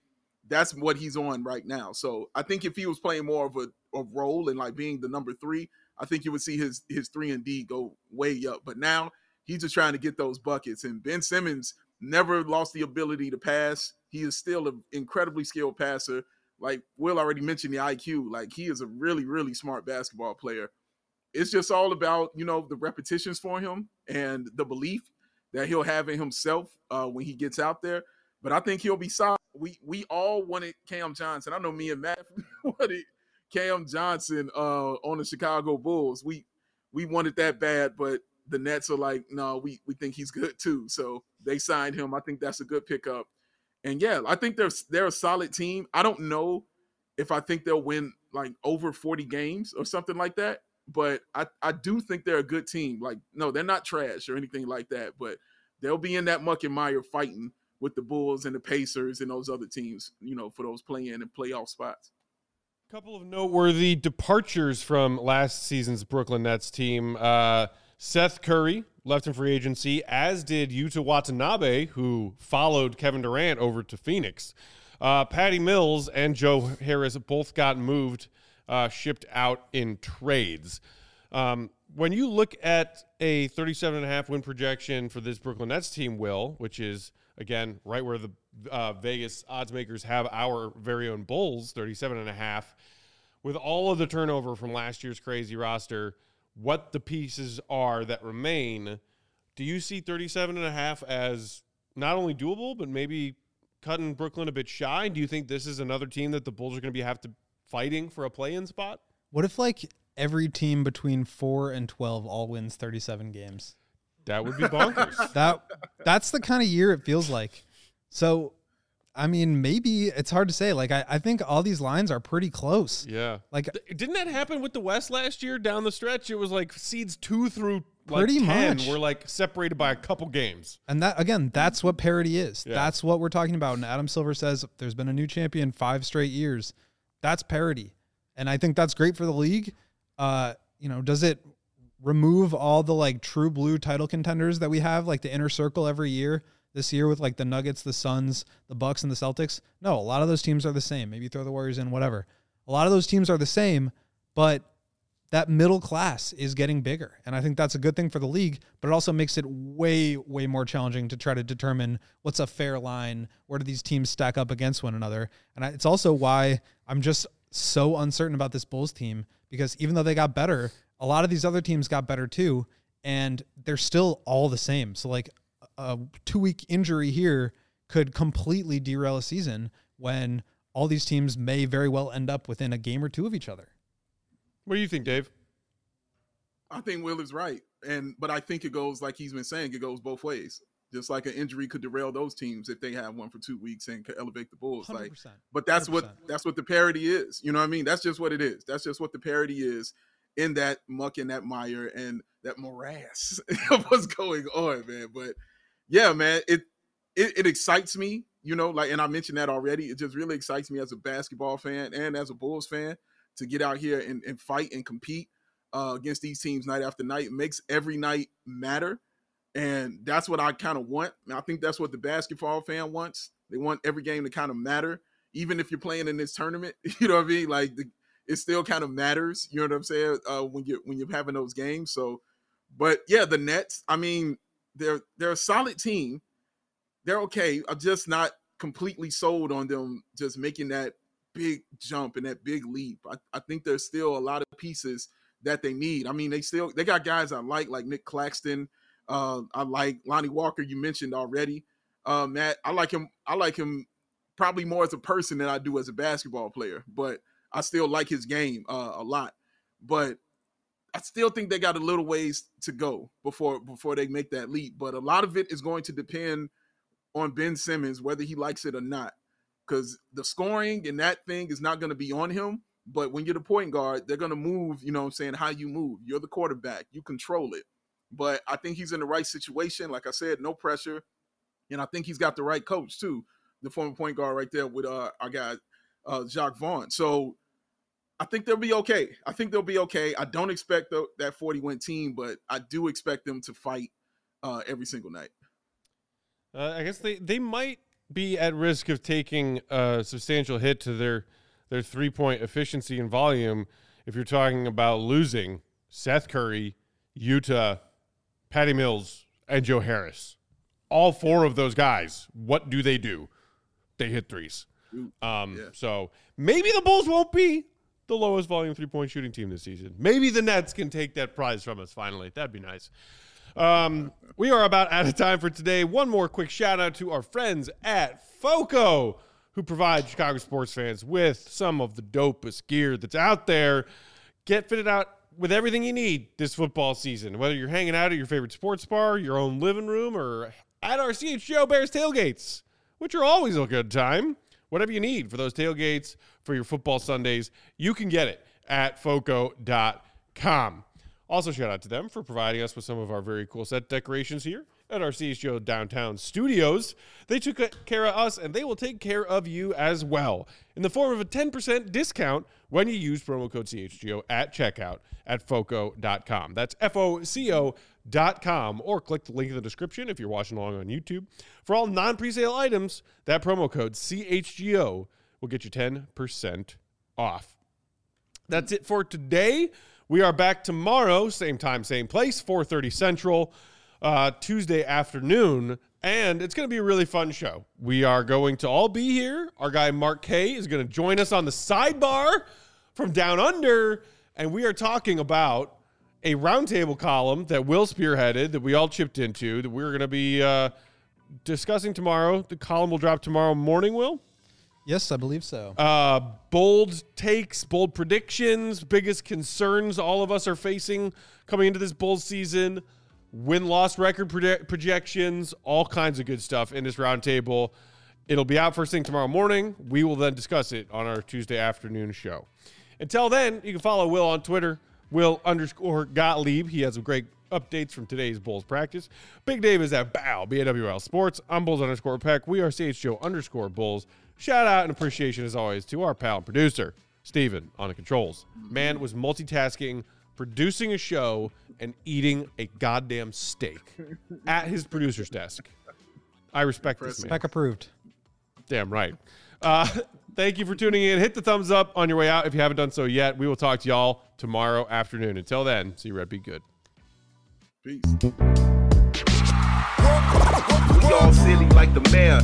that's what he's on right now. So I think if he was playing more of a, a role and like being the number three, I think you would see his his three and D go way up. But now he's just trying to get those buckets. And Ben Simmons never lost the ability to pass. He is still an incredibly skilled passer. Like Will already mentioned the IQ. Like he is a really, really smart basketball player. It's just all about, you know, the repetitions for him and the belief that he'll have in himself uh, when he gets out there. But I think he'll be solid. We we all wanted Cam Johnson. I know me and Matt (laughs) wanted Cam Johnson uh, on the Chicago Bulls. We we wanted that bad, but the Nets are like, no, we we think he's good too. So they signed him. I think that's a good pickup. And yeah, I think they're they're a solid team. I don't know if I think they'll win like over 40 games or something like that, but I, I do think they're a good team. Like, no, they're not trash or anything like that, but they'll be in that muck and mire fighting with the Bulls and the Pacers and those other teams, you know, for those play in and playoff spots. Couple of noteworthy departures from last season's Brooklyn Nets team. Uh, Seth Curry left in free agency, as did Yuta Watanabe, who followed Kevin Durant over to Phoenix. Uh, Patty Mills and Joe Harris both got moved, uh, shipped out in trades. Um, when you look at a 37 and a half win projection for this Brooklyn Nets team, Will, which is again right where the uh, Vegas odds makers have our very own Bulls, 37 and a half, with all of the turnover from last year's crazy roster, what the pieces are that remain, do you see 37 and a half as not only doable, but maybe cutting Brooklyn a bit shy? Do you think this is another team that the Bulls are going to be have to fighting for a play-in spot? What if like every team between 4 and 12 all wins 37 games? That would be bonkers. (laughs) that that's the kind of year it feels like. So I mean, maybe it's hard to say. Like, I, I think all these lines are pretty close. Yeah. Like, didn't that happen with the West last year down the stretch? It was like seeds two through like pretty 10 much were like separated by a couple games. And that again, that's what parity is. Yeah. That's what we're talking about. And Adam Silver says there's been a new champion five straight years. That's parity, and I think that's great for the league. Uh, you know, does it remove all the like true blue title contenders that we have, like the inner circle every year? This year with like the Nuggets, the Suns, the Bucks, and the Celtics. No, a lot of those teams are the same. Maybe throw the Warriors in, whatever. A lot of those teams are the same, but that middle class is getting bigger. And I think that's a good thing for the league, but it also makes it way, way more challenging to try to determine what's a fair line. Where do these teams stack up against one another? And it's also why I'm just so uncertain about this Bulls team because even though they got better, a lot of these other teams got better too. And they're still all the same. So, like, a two week injury here could completely derail a season when all these teams may very well end up within a game or two of each other. What do you think, Dave? I think Will is right. and but I think it goes like he's been saying, it goes both ways. Just like an injury could derail those teams if they have one for two weeks and could elevate the Bulls. Like, 100%. but that's 100%. what that's what the parity is. You know what I mean? That's just what it is. That's just what the parity is in that muck and that mire and that morass (laughs) of what's going on, man. But yeah, man, it, it it excites me, you know, like and I mentioned that already. It just really excites me as a basketball fan and as a Bulls fan to get out here and, and fight and compete uh, against these teams night after night. It makes every night matter. And that's what I kind of want. And I think that's what the basketball fan wants. They want every game to kind of matter, even if you're playing in this tournament. (laughs) You know what I mean? Like the, it still kind of matters. You know what I'm saying? Uh, when you when you're having those games. So, but yeah, the Nets. I mean, they're they're a solid team. They're okay. I'm just not completely sold on them just making that big jump and that big leap. I, I think there's still a lot of pieces that they need. I mean, they still they got guys I like, like Nick Claxton. Uh, I like Lonnie Walker. You mentioned already. Uh, Matt, I like him. I like him probably more as a person than I do as a basketball player. But I still like his game uh, a lot. But I still think they got a little ways to go before before they make that leap. But a lot of it is going to depend on Ben Simmons, whether he likes it or not. Because the scoring and that thing is not going to be on him. But when you're the point guard, they're going to move, you know what I'm saying, how you move. You're the quarterback, you control it. But I think he's in the right situation. Like I said, no pressure. And I think he's got the right coach, too. The former point guard right there with uh, our guy, uh, Jacques Vaughn. So I think they'll be okay. I think they'll be okay. I don't expect the, that 40 win team, but I do expect them to fight uh, every single night. Uh, I guess they, they might be at risk of taking a substantial hit to their their three point efficiency and volume if you're talking about losing Seth Curry, Yuta, Patty Mills, and Joe Harris. All four of those guys, what do they do? They hit threes. Um, Yeah. So maybe the Bulls won't be the lowest volume three point shooting team this season. Maybe the Nets can take that prize from us finally. That'd be nice. Um, we are about out of time for today. One more quick shout out to our friends at FOCO, who provide Chicago sports fans with some of the dopest gear that's out there. Get fitted out with everything you need this football season, whether you're hanging out at your favorite sports bar, your own living room, or at our CHGO Bears tailgates, which are always a good time. Whatever you need for those tailgates for your football Sundays, you can get it at foco.com. Also, shout out to them for providing us with some of our very cool set decorations here at our CHGO downtown studios. They took care of us and they will take care of you as well in the form of a 10% discount when you use promo code CHGO at checkout at foco.com. That's F O C O com or click the link in the description if you're watching along on YouTube. For all non presale items, that promo code CHGO will get you 10% off. That's it for today. We are back tomorrow, same time, same place, 4:30 Central, uh, Tuesday afternoon, and it's going to be a really fun show. We are going to all be here. Our guy Mark K is going to join us on the sidebar from down under, and we are talking about a roundtable column that Will spearheaded, that we all chipped into, that we're going to be uh, discussing tomorrow. The column will drop tomorrow morning. Will. Yes, I believe so. Uh, bold takes, bold predictions, biggest concerns all of us are facing coming into this bull season, win loss record proje- projections, all kinds of good stuff in this roundtable. It'll be out first thing tomorrow morning. We will then discuss it on our Tuesday afternoon show. Until then, you can follow Will on Twitter, Will underscore Gottlieb. He has some great updates from today's Bulls practice. Big Dave is at Bawl, B-A-W-L Sports. I'm Bulls underscore Peck. We are CHGO underscore Bulls. Shout out and appreciation as always to our pal and producer, Steven, on the controls. Man was multitasking, producing a show, and eating a goddamn steak (laughs) at his producer's desk. I respect this man. Peck approved. Damn right. Uh, thank you for tuning in. Hit the thumbs up on your way out if you haven't done so yet. We will talk to y'all tomorrow afternoon. Until then, see you, Red. Be good. Peace. We all silly like the mayor.